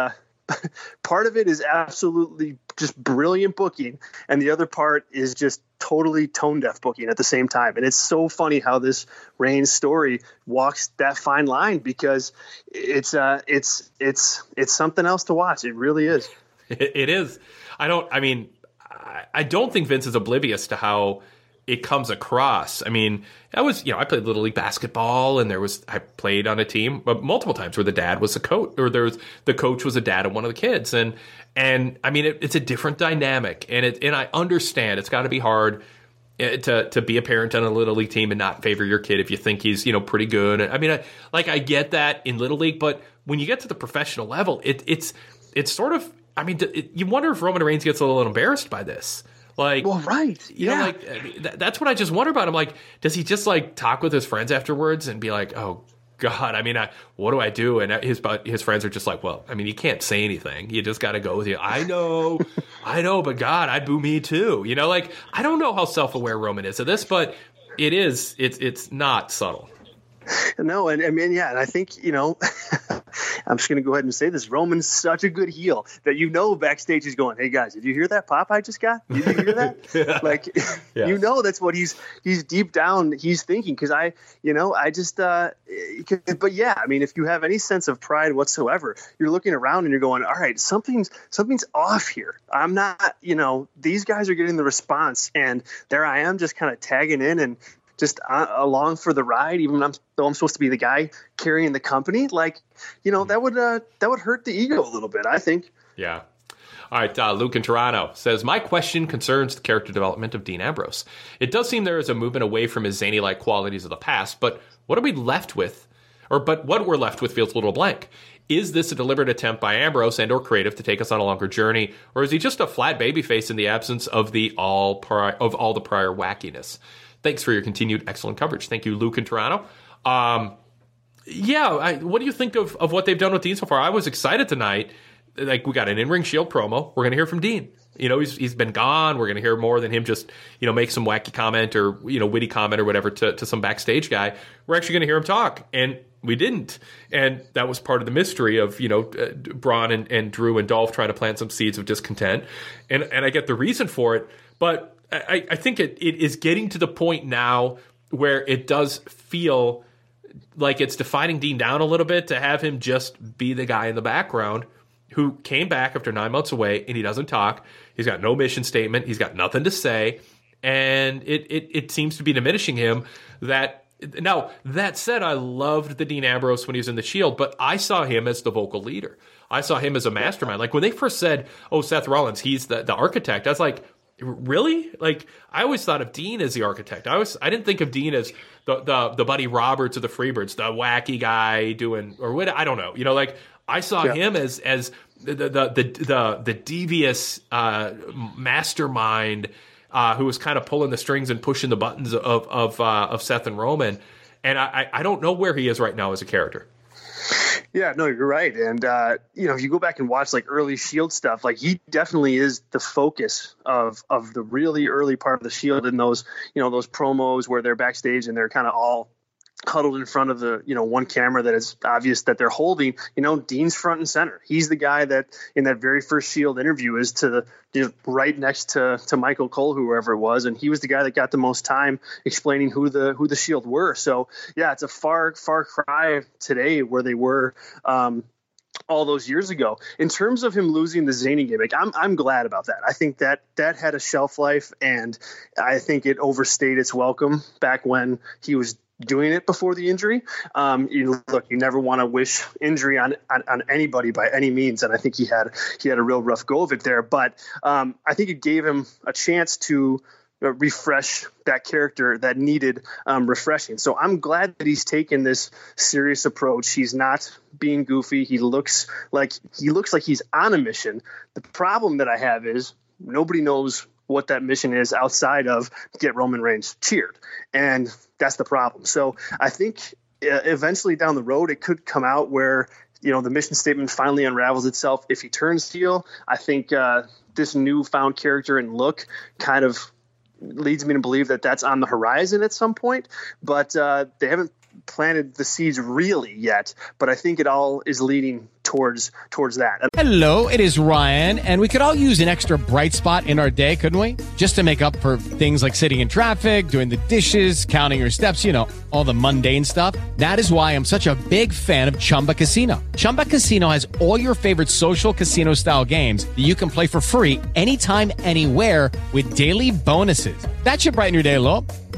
uh, part of it is absolutely just brilliant booking, and the other part is just totally tone deaf booking at the same time. And it's so funny how this Reigns story walks that fine line because it's uh it's it's it's something else to watch. It really is. It is. I don't. I mean, I don't think Vince is oblivious to how it comes across. I mean, I was, you know, I played little league basketball, and there was I played on a team multiple times where the dad was a coach, or there was the coach was a dad of one of the kids, and and I mean, it, it's a different dynamic, and it and I understand it's got to be hard eh, to to be a parent on a little league team and not favor your kid if you think he's you know pretty good. I mean, I, like I get that in little league, but when you get to the professional level, it, it's it's sort of I mean, it, you wonder if Roman Reigns gets a little embarrassed by this like, well, right, you yeah. know, like th- that's what I just wonder about. I'm like, does he just like talk with his friends afterwards and be like, oh God, I mean, I, what do I do? And uh, his his friends are just like, well, I mean, you can't say anything. You just got to go with you. I know, I know, but God, I'd boo me too. You know, like I don't know how self aware Roman is of this, but it is. It's it's not subtle. No, and I mean, yeah, and I think you know, I'm just going to go ahead and say this: Roman's such a good heel that you know backstage he's going, "Hey guys, did you hear that pop I just got? Did you hear that? yeah. Like, yeah. you know, that's what he's he's deep down he's thinking. Because I, you know, I just, uh, but yeah, I mean, if you have any sense of pride whatsoever, you're looking around and you're going, "All right, something's something's off here. I'm not, you know, these guys are getting the response, and there I am, just kind of tagging in and just uh, along for the ride, even though I'm supposed to be the guy carrying the company. Like, you know, that would uh, that would hurt the ego a little bit. I think. Yeah. All right, uh, Luke in Toronto says, My question concerns the character development of Dean Ambrose. It does seem there is a movement away from his zany like qualities of the past, but what are we left with? Or, but what we're left with feels a little blank. Is this a deliberate attempt by Ambrose and or creative to take us on a longer journey, or is he just a flat babyface in the absence of the all pri- of all the prior wackiness? Thanks for your continued excellent coverage. Thank you, Luke in Toronto. Um, yeah, I, what do you think of, of what they've done with Dean so far? I was excited tonight. Like we got an in ring Shield promo. We're going to hear from Dean. You know, he's he's been gone. We're going to hear more than him just you know make some wacky comment or you know witty comment or whatever to to some backstage guy. We're actually going to hear him talk, and we didn't. And that was part of the mystery of, you know, uh, Braun and, and Drew and Dolph trying to plant some seeds of discontent. And, and I get the reason for it. But I, I think it, it is getting to the point now where it does feel like it's defining Dean down a little bit to have him just be the guy in the background who came back after nine months away and he doesn't talk. He's got no mission statement. He's got nothing to say. And it, it, it seems to be diminishing him that now, that said, I loved the Dean Ambrose when he was in the Shield, but I saw him as the vocal leader. I saw him as a mastermind. Like when they first said, "Oh, Seth Rollins, he's the, the architect," I was like, really like i always thought of dean as the architect i was i didn't think of dean as the the, the buddy roberts of the freebirds the wacky guy doing or what i don't know you know like I saw Yeah. him as as the the the the, the devious uh, mastermind uh, who was kind of pulling the strings and pushing the buttons of of uh, of Seth and Roman. And I, I I don't know where he is right now as a character. Yeah, no, you're right. And uh, you know, if you go back and watch like early Shield stuff, like he definitely is the focus of of the really early part of the Shield in those you know those promos where they're backstage and they're kind of all huddled in front of the you know one camera that is obvious that they're holding you know dean's front and center he's the guy that in that very first shield interview is to the you know, right next to to michael cole whoever it was and he was the guy that got the most time explaining who the who the shield were so yeah it's a far far cry today where they were um all those years ago. In terms of him losing the zany gimmick, I'm I'm glad about that. I think that that had a shelf life, and I think it overstayed its welcome back when he was doing it before the injury. Um, you look, you never want to wish injury on, on on anybody by any means, and I think he had he had a real rough go of it there. But um, I think it gave him a chance to uh, refresh that character that needed um, refreshing. So I'm glad that he's taken this serious approach. He's not being goofy. He looks like he looks like he's on a mission. The problem that I have is nobody knows what that mission is outside of get Roman Reigns cheered, and that's the problem. So I think uh, eventually down the road it could come out where you know the mission statement finally unravels itself if he turns heel. I think uh, this newfound character and look kind of leads me to believe that that's on the horizon at some point, but uh, they haven't planted the seeds really yet. But I think it all is leading towards towards that. Hello, it is Ryan, and we could all use an extra bright spot in our day, couldn't we? Just to make up for things like sitting in traffic, doing the dishes, counting your steps, you know, all the mundane stuff. That is why I'm such a big fan of Chumba Casino. Chumba Casino has all your favorite social casino style games that you can play for free anytime, anywhere with daily bonuses. That should brighten your day a little.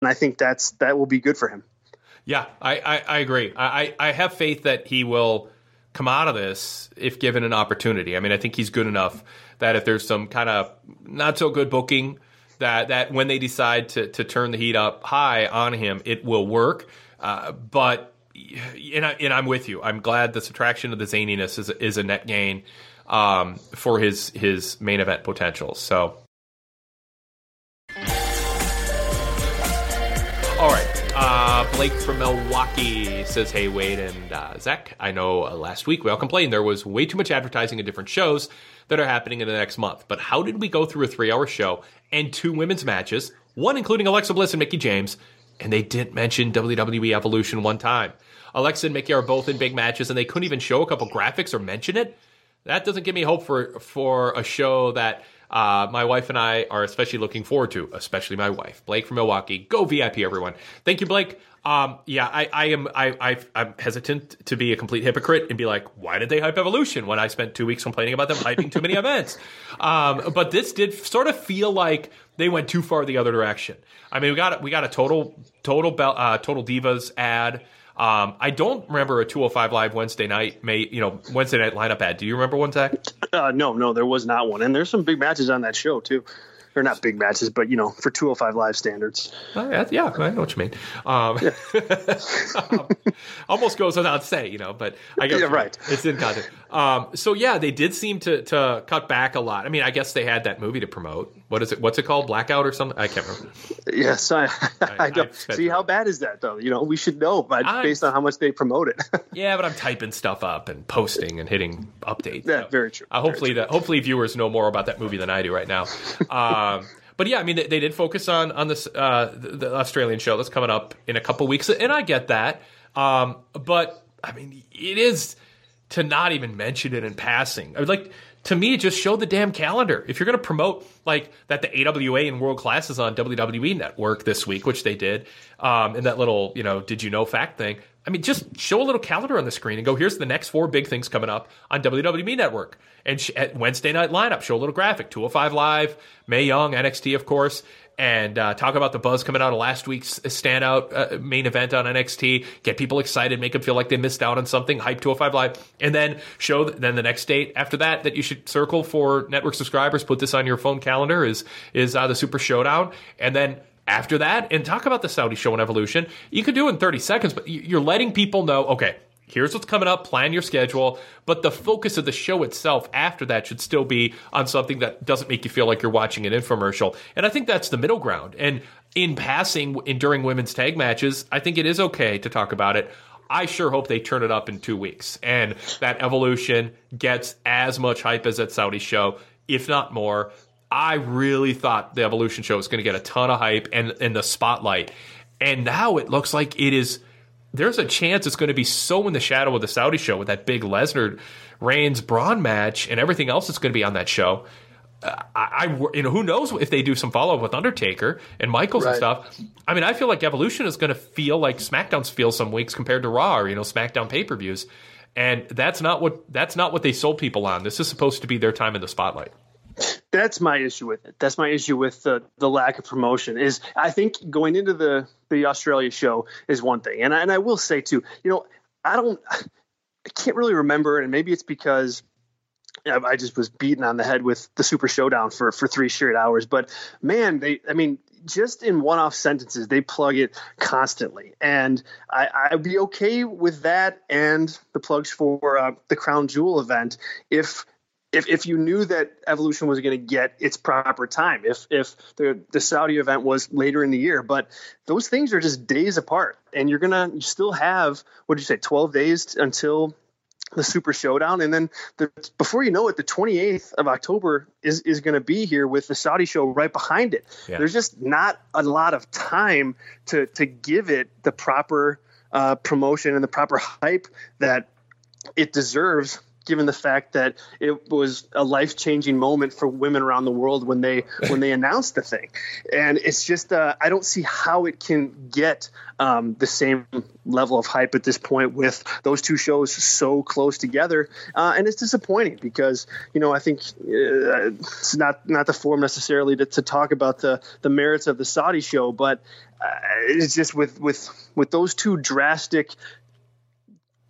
And I think that's that will be good for him. Yeah, I, I, I agree. I, I have faith that he will come out of this if given an opportunity. I mean, I think he's good enough that if there's some kind of not so good booking, that that when they decide to to turn the heat up high on him, it will work. Uh, but and, I, and I'm with you. I'm glad the subtraction of the zaniness is is a net gain um, for his his main event potential. So. Uh, Blake from Milwaukee says, Hey, Wade and uh, Zach, I know uh, last week we all complained there was way too much advertising in different shows that are happening in the next month. But how did we go through a three hour show and two women's matches, one including Alexa Bliss and Mickie James, and they didn't mention WWE Evolution one time? Alexa and Mickie are both in big matches, and they couldn't even show a couple graphics or mention it. That doesn't give me hope for for a show that uh, my wife and I are especially looking forward to, especially my wife, Blake from Milwaukee. Go VIP, everyone! Thank you, Blake. Um, yeah, I, I am. I, I, I'm hesitant to be a complete hypocrite and be like, why did they hype Evolution when I spent two weeks complaining about them hyping too many events? Um, but this did sort of feel like they went too far the other direction. I mean, we got we got a total total uh, total divas ad. Um, I don't remember a 205 live Wednesday night, May you know Wednesday night lineup ad. Do you remember one, Zach? Uh, no, no, there was not one, and there's some big matches on that show too. Or not big matches, but you know, for 205 live standards. Oh, yeah, yeah, I know what you mean. Um, um, almost goes without saying, you know, but I guess Yeah, right. It's in content. Um, so yeah, they did seem to to cut back a lot. I mean, I guess they had that movie to promote. What is it? What's it called? Blackout or something? I can't remember. Yes, I, I, don't sped see how bad is that though. You know, we should know, but I- based on how much they promote it. Yeah, but I'm typing stuff up and posting and hitting updates. yeah, very true. Uh, hopefully, that hopefully viewers know more about that movie than I do right now. Um, but yeah, I mean, they, they did focus on on this uh, the, the Australian show that's coming up in a couple weeks, and I get that. Um, but I mean, it is to not even mention it in passing. I would like to me, just show the damn calendar. If you're going to promote like that, the AWA and World Class is on WWE Network this week, which they did, um, that little you know did you know fact thing. I mean, just show a little calendar on the screen and go. Here's the next four big things coming up on WWE Network and sh- at Wednesday night lineup. Show a little graphic. 205 Live, Mae Young, NXT, of course, and uh, talk about the buzz coming out of last week's standout uh, main event on NXT. Get people excited, make them feel like they missed out on something. Hype 205 Live, and then show then the next date after that that you should circle for network subscribers. Put this on your phone calendar is is uh, the Super Showdown, and then after that and talk about the Saudi show and evolution. You could do it in 30 seconds, but you're letting people know, okay, here's what's coming up, plan your schedule. But the focus of the show itself after that should still be on something that doesn't make you feel like you're watching an infomercial. And I think that's the middle ground. And in passing, in during women's tag matches, I think it is okay to talk about it. I sure hope they turn it up in two weeks and that evolution gets as much hype as that Saudi show, if not more. I really thought the evolution show was going to get a ton of hype and, and the spotlight. And now it looks like it is there's a chance it's going to be so in the shadow of the Saudi show with that big Lesnar Reigns Braun match and everything else that's going to be on that show. Uh, I, I, you know, who knows if they do some follow up with Undertaker and Michaels right. and stuff. I mean, I feel like Evolution is going to feel like SmackDown's feel some weeks compared to Raw or you know SmackDown pay per views, and that's not what that's not what they sold people on. This is supposed to be their time in the spotlight. That's my issue with it. That's my issue with the the lack of promotion. Is I think going into the the Australia show is one thing, and I, and I will say too, you know, I don't, I can't really remember, and maybe it's because I just was beaten on the head with the Super Showdown for for three straight hours. But man, they, I mean, just in one-off sentences, they plug it constantly, and I, I'd be okay with that and the plugs for uh, the Crown Jewel event if if, if you knew that evolution was going to get its proper time if if the the saudi event was later in the year but those things are just days apart and you're gonna you still have what did you say 12 days until the super showdown and then the, before you know it the 28th of october is is going to be here with the saudi show right behind it yeah. there's just not a lot of time to to give it the proper uh, promotion and the proper hype that it deserves given the fact that it was a life changing moment for women around the world when they when they announced the thing, and it's just uh, I don't see how it can get um, the same level of hype at this point with those two shows so close together, uh, and it's disappointing because you know I think uh, it's not not the form necessarily to, to talk about the the merits of the Saudi show, but uh, it's just with with with those two drastic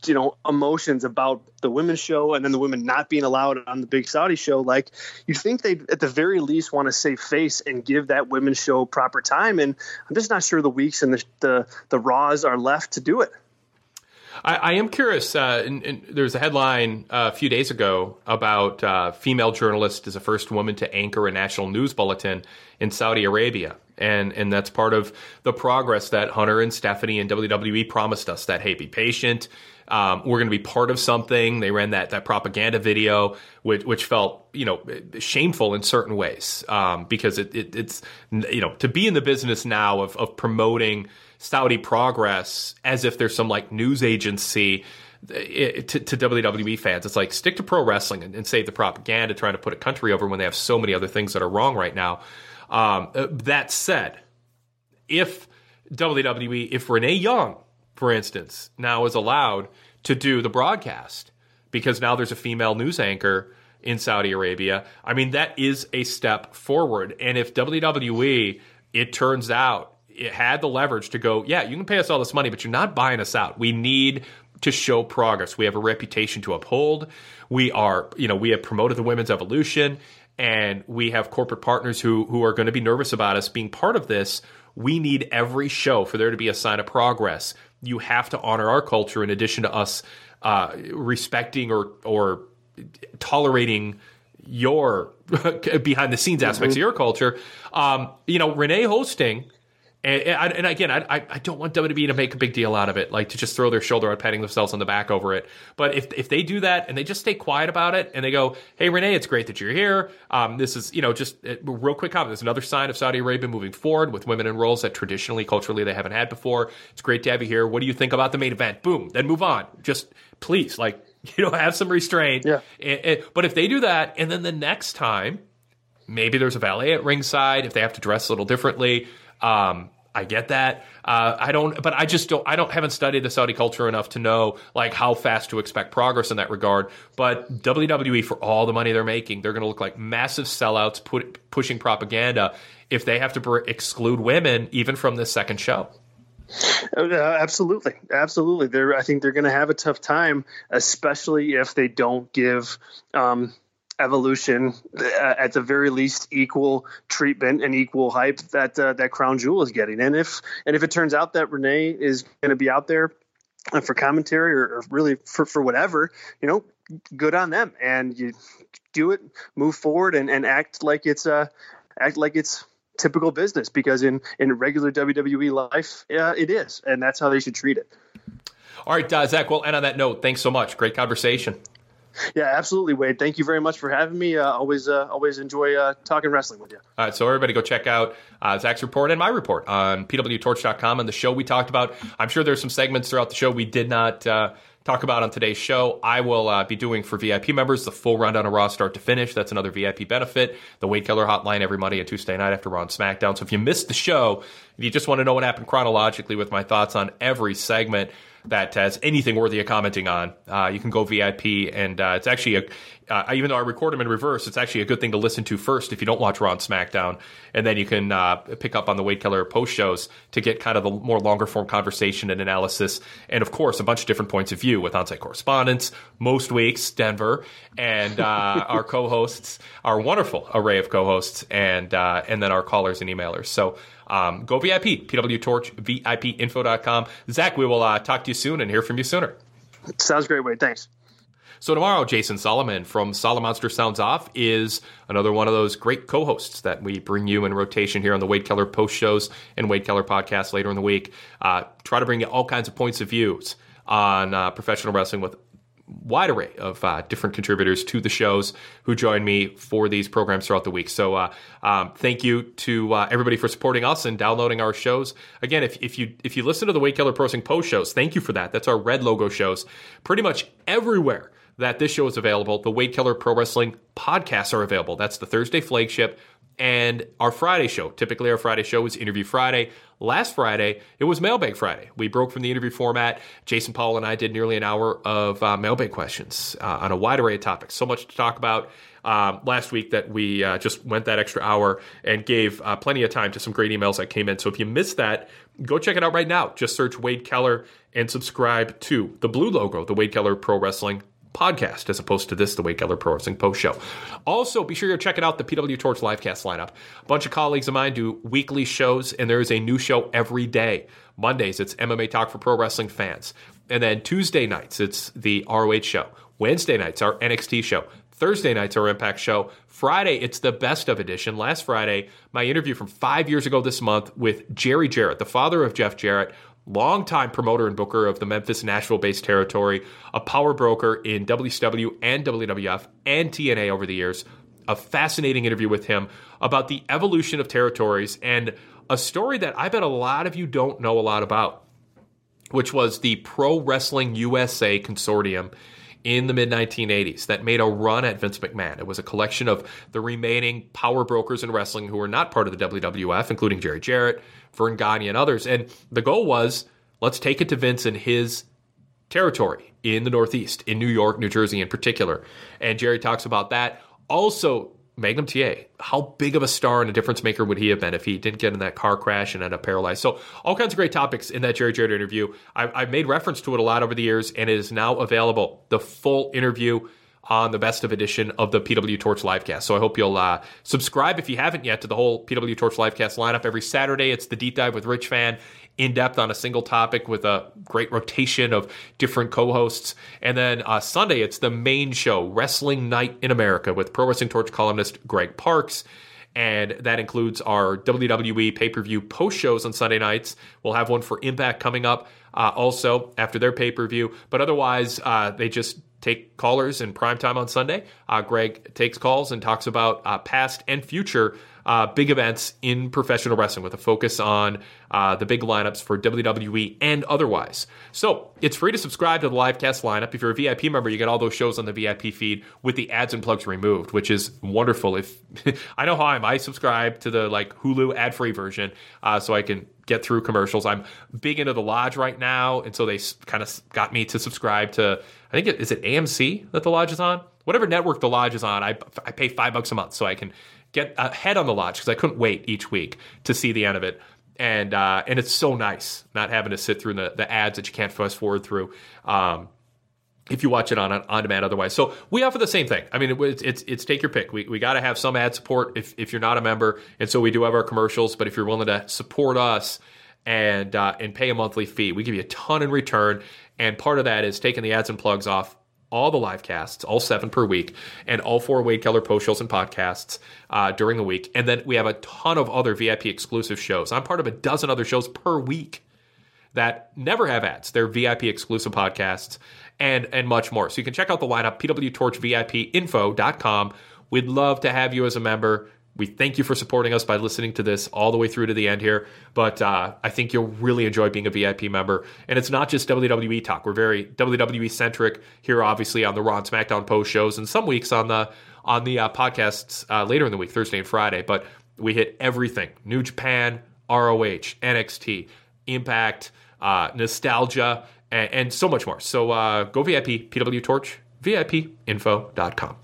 you know emotions about the women's show and then the women not being allowed on the big Saudi show like you think they at the very least want to save face and give that women's show proper time and I'm just not sure the weeks and the the, the raws are left to do it I, I am curious. Uh, and, and there's a headline uh, a few days ago about uh, female journalist is the first woman to anchor a national news bulletin in Saudi Arabia, and and that's part of the progress that Hunter and Stephanie and WWE promised us. That hey, be patient. Um, we're going to be part of something. They ran that that propaganda video, which which felt you know shameful in certain ways um, because it, it, it's you know to be in the business now of of promoting Saudi progress as if there's some like news agency. It, to, to, WWE fans, it's like stick to pro wrestling and, and, save the propaganda, trying to put a country over when they have so many other things that are wrong right now. Um, uh, that said, if WWE, if Renee Young, for instance, now is allowed to do the broadcast because now there's a female news anchor in Saudi Arabia. I mean, that is a step forward. And if WWE, it turns out, it had the leverage to go, yeah, you can pay us all this money, but you're not buying us out. We need to show progress. We have a reputation to uphold. We are, you know, we have promoted the women's evolution and we have corporate partners who who are going to be nervous about us being part of this. We need every show for there to be a sign of progress you have to honor our culture in addition to us uh, respecting or or tolerating your behind the scenes aspects mm-hmm. of your culture. Um, you know, Renee hosting and, and, and again, I, I don't want WWE to make a big deal out of it, like to just throw their shoulder out, patting themselves on the back over it. But if if they do that and they just stay quiet about it and they go, "Hey, Renee, it's great that you're here. Um, this is you know just uh, real quick comment. There's another sign of Saudi Arabia moving forward with women in roles that traditionally, culturally, they haven't had before. It's great to have you here. What do you think about the main event? Boom. Then move on. Just please, like You know, have some restraint. Yeah. but if they do that, and then the next time, maybe there's a valet at ringside. If they have to dress a little differently, um, I get that. Uh, I don't, but I just don't. I don't haven't studied the Saudi culture enough to know like how fast to expect progress in that regard. But WWE, for all the money they're making, they're going to look like massive sellouts, put, pushing propaganda if they have to exclude women even from this second show. Uh, absolutely, absolutely. They're, I think they're going to have a tough time, especially if they don't give um, evolution uh, at the very least equal treatment and equal hype that uh, that Crown Jewel is getting. And if and if it turns out that Renee is going to be out there for commentary or, or really for, for whatever, you know, good on them. And you do it, move forward, and, and act like it's uh act like it's typical business because in in regular WWE life, uh, it is, and that's how they should treat it. All right, uh, Zach. Well, and on that note, thanks so much. Great conversation. Yeah, absolutely, Wade. Thank you very much for having me. Uh, always, uh, always enjoy uh, talking wrestling with you. All right, so everybody go check out uh, Zach's report and my report on pwtorch.com and the show we talked about. I'm sure there's some segments throughout the show we did not uh, talk about on today's show. I will uh, be doing for VIP members the full rundown of Raw start to finish. That's another VIP benefit. The Wade Keller Hotline every Monday and Tuesday night after Raw and SmackDown. So if you missed the show, if you just want to know what happened chronologically with my thoughts on every segment that has anything worthy of commenting on, uh, you can go VIP. And uh, it's actually a, uh, even though I record them in reverse, it's actually a good thing to listen to first if you don't watch Raw and SmackDown, and then you can uh, pick up on the Wade Keller post shows to get kind of the more longer form conversation and analysis, and of course a bunch of different points of view with on-site correspondence. Most weeks, Denver, and uh, our co-hosts, our wonderful array of co-hosts, and uh, and then our callers and emailers. So. Um, go VIP, PWTorch, VIPinfo.com. Zach, we will uh, talk to you soon and hear from you sooner. Sounds great, Wade. Thanks. So tomorrow, Jason Solomon from Solomonster Sounds Off is another one of those great co-hosts that we bring you in rotation here on the Wade Keller post shows and Wade Keller podcast later in the week. Uh, try to bring you all kinds of points of views on uh, professional wrestling with wide array of uh, different contributors to the shows who join me for these programs throughout the week. So uh, um, thank you to uh, everybody for supporting us and downloading our shows. Again, if, if you if you listen to the Wade Keller Pro Wrestling post shows, thank you for that. That's our red logo shows. Pretty much everywhere that this show is available. The Wade Keller Pro Wrestling podcasts are available. That's the Thursday flagship and our Friday show. Typically, our Friday show is Interview Friday. Last Friday, it was Mailbag Friday. We broke from the interview format. Jason Powell and I did nearly an hour of uh, mailbag questions uh, on a wide array of topics. So much to talk about um, last week that we uh, just went that extra hour and gave uh, plenty of time to some great emails that came in. So if you missed that, go check it out right now. Just search Wade Keller and subscribe to the blue logo, the Wade Keller Pro Wrestling podcast as opposed to this, the Wade Keller Pro Wrestling Post Show. Also, be sure you're checking out the PW Torch Livecast lineup. A bunch of colleagues of mine do weekly shows, and there is a new show every day. Mondays, it's MMA Talk for Pro Wrestling fans. And then Tuesday nights, it's the ROH show. Wednesday nights, our NXT show. Thursday nights, our Impact show. Friday, it's the best of edition. Last Friday, my interview from five years ago this month with Jerry Jarrett, the father of Jeff Jarrett, longtime promoter and booker of the Memphis Nashville based territory, a power broker in WCW and WWF and TNA over the years. A fascinating interview with him about the evolution of territories and a story that I bet a lot of you don't know a lot about, which was the Pro Wrestling USA Consortium in the mid 1980s that made a run at Vince McMahon. It was a collection of the remaining power brokers in wrestling who were not part of the WWF, including Jerry Jarrett, Verne Gagne, and others. And the goal was let's take it to Vince and his territory in the Northeast, in New York, New Jersey in particular. And Jerry talks about that. Also, Magnum TA, how big of a star and a difference maker would he have been if he didn't get in that car crash and end up paralyzed? So, all kinds of great topics in that Jerry Jarrett interview. I've, I've made reference to it a lot over the years, and it is now available. The full interview on the best of edition of the PW Torch Livecast. So I hope you'll uh, subscribe if you haven't yet to the whole PW Torch Livecast lineup. Every Saturday, it's the deep dive with Rich Fann in depth on a single topic with a great rotation of different co hosts. And then uh, Sunday, it's the main show, Wrestling Night in America, with Pro Wrestling Torch columnist Greg Parks. And that includes our WWE pay per view post shows on Sunday nights. We'll have one for Impact coming up uh, also after their pay per view. But otherwise, uh, they just take callers in prime time on Sunday. Uh, Greg takes calls and talks about uh, past and future uh, big events in professional wrestling with a focus on uh, the big lineups for WWE and otherwise. So it's free to subscribe to the livecast lineup. If you're a VIP member, you get all those shows on the VIP feed with the ads and plugs removed, which is wonderful. If I know how I'm, I subscribe to the like Hulu ad free version uh, so I can get through commercials. I'm big into the Lodge right now, and so they kind of got me to subscribe to. I think it is it AMC that the Lodge is on. Whatever network the Lodge is on, I I pay five bucks a month so I can get ahead on the Lodge because I couldn't wait each week to see the end of it. And uh, and it's so nice not having to sit through the, the ads that you can't fast forward through. Um, if you watch it on on demand otherwise. So we offer the same thing. I mean, it's it's, it's take your pick. We, we got to have some ad support if, if you're not a member, and so we do have our commercials. But if you're willing to support us and uh, and pay a monthly fee, we give you a ton in return. And part of that is taking the ads and plugs off all the live casts, all seven per week, and all four Wade Keller post shows and podcasts uh, during the week. And then we have a ton of other VIP exclusive shows. I'm part of a dozen other shows per week that never have ads. They're VIP exclusive podcasts and and much more. So you can check out the lineup, pwtorchvipinfo.com. We'd love to have you as a member. We thank you for supporting us by listening to this all the way through to the end here. But uh, I think you'll really enjoy being a VIP member. And it's not just WWE talk. We're very WWE centric here, obviously on the Raw and SmackDown post shows, and some weeks on the on the uh, podcasts uh, later in the week, Thursday and Friday. But we hit everything: New Japan, ROH, NXT, Impact, uh, nostalgia, and, and so much more. So uh, go VIP, PW Torch, VIPinfo.com.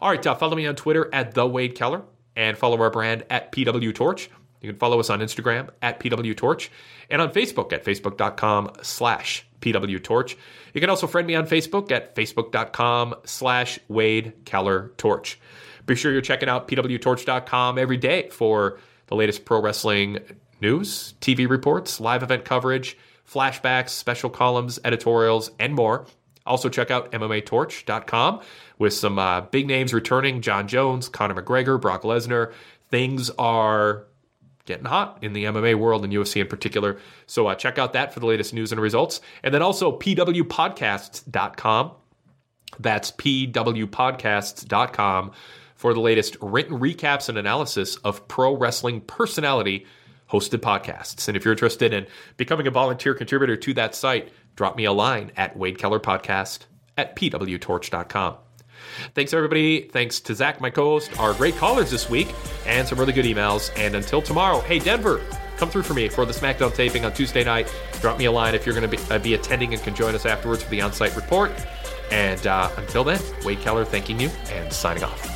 All right, uh, follow me on Twitter at The Wade Keller and follow our brand at PW Torch. You can follow us on Instagram at PW Torch and on Facebook at facebook.com slash PW Torch. You can also friend me on Facebook at facebook.com slash Wade Keller Torch. Be sure you're checking out pwtorch.com every day for the latest pro wrestling news, TV reports, live event coverage, flashbacks, special columns, editorials, and more. Also, check out MMATorch.com with some uh, big names returning Jon Jones, Conor McGregor, Brock Lesnar. Things are getting hot in the MMA world and UFC in particular. So, uh, check out that for the latest news and results. And then also PWPodcasts.com. That's PWPodcasts.com for the latest written recaps and analysis of pro wrestling personality hosted podcasts. And if you're interested in becoming a volunteer contributor to that site, drop me a line at Wade Keller Podcast at pwtorch.com. Thanks, everybody. Thanks to Zach, my co host, our great callers this week, and some really good emails. And until tomorrow, hey, Denver, come through for me for the SmackDown taping on Tuesday night. Drop me a line if you're going to be, uh, be attending and can join us afterwards for the on site report. And uh, until then, Wade Keller thanking you and signing off.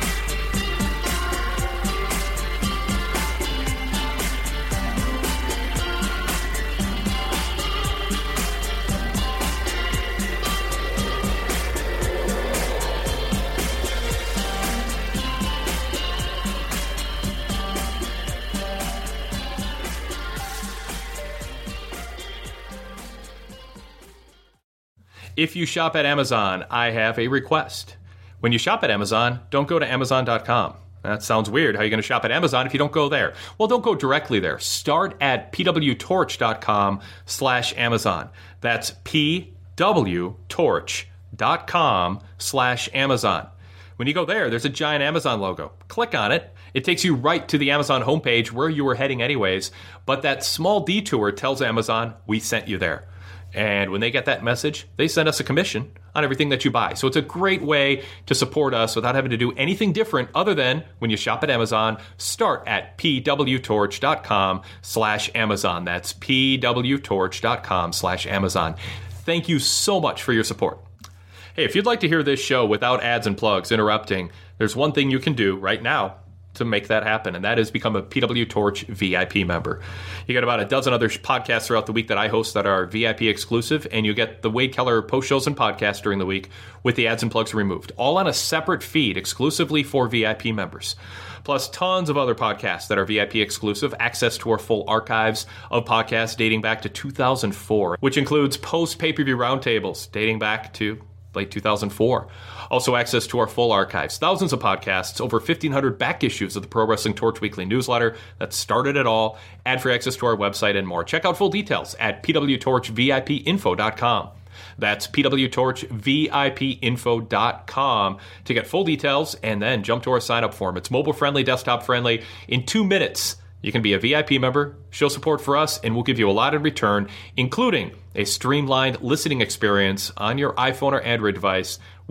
If you shop at Amazon, I have a request. When you shop at Amazon, don't go to Amazon.com. That sounds weird. How are you going to shop at Amazon if you don't go there? Well, don't go directly there. Start at pwtorch.com slash Amazon. That's pwtorch.com slash Amazon. When you go there, there's a giant Amazon logo. Click on it. It takes you right to the Amazon homepage where you were heading anyways, but that small detour tells Amazon we sent you there. And when they get that message, they send us a commission on everything that you buy. So it's a great way to support us without having to do anything different other than when you shop at Amazon, start at pwtorch.com slash Amazon. That's pwtorch.com slash Amazon. Thank you so much for your support. Hey, if you'd like to hear this show without ads and plugs interrupting, there's one thing you can do right now to make that happen, and that is become a PW Torch VIP member. You get about a dozen other podcasts throughout the week that I host that are VIP exclusive, and you get the Wade Keller post shows and podcasts during the week with the ads and plugs removed, all on a separate feed exclusively for VIP members. Plus, tons of other podcasts that are VIP exclusive, access to our full archives of podcasts dating back to 2004, which includes post pay per view roundtables dating back to late 2004. Also, access to our full archives, thousands of podcasts, over 1,500 back issues of the Pro Wrestling Torch Weekly newsletter that started it all, ad free access to our website, and more. Check out full details at pwtorchvipinfo.com. That's pwtorchvipinfo.com to get full details and then jump to our sign up form. It's mobile friendly, desktop friendly. In two minutes, you can be a VIP member, show support for us, and we'll give you a lot in return, including a streamlined listening experience on your iPhone or Android device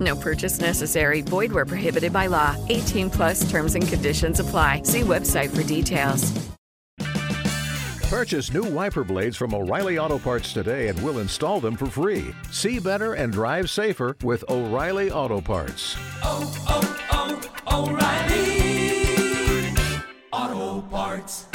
No purchase necessary. Void where prohibited by law. 18 plus terms and conditions apply. See website for details. Purchase new wiper blades from O'Reilly Auto Parts today and we'll install them for free. See better and drive safer with O'Reilly Auto Parts. Oh, oh, oh, O'Reilly Auto Parts.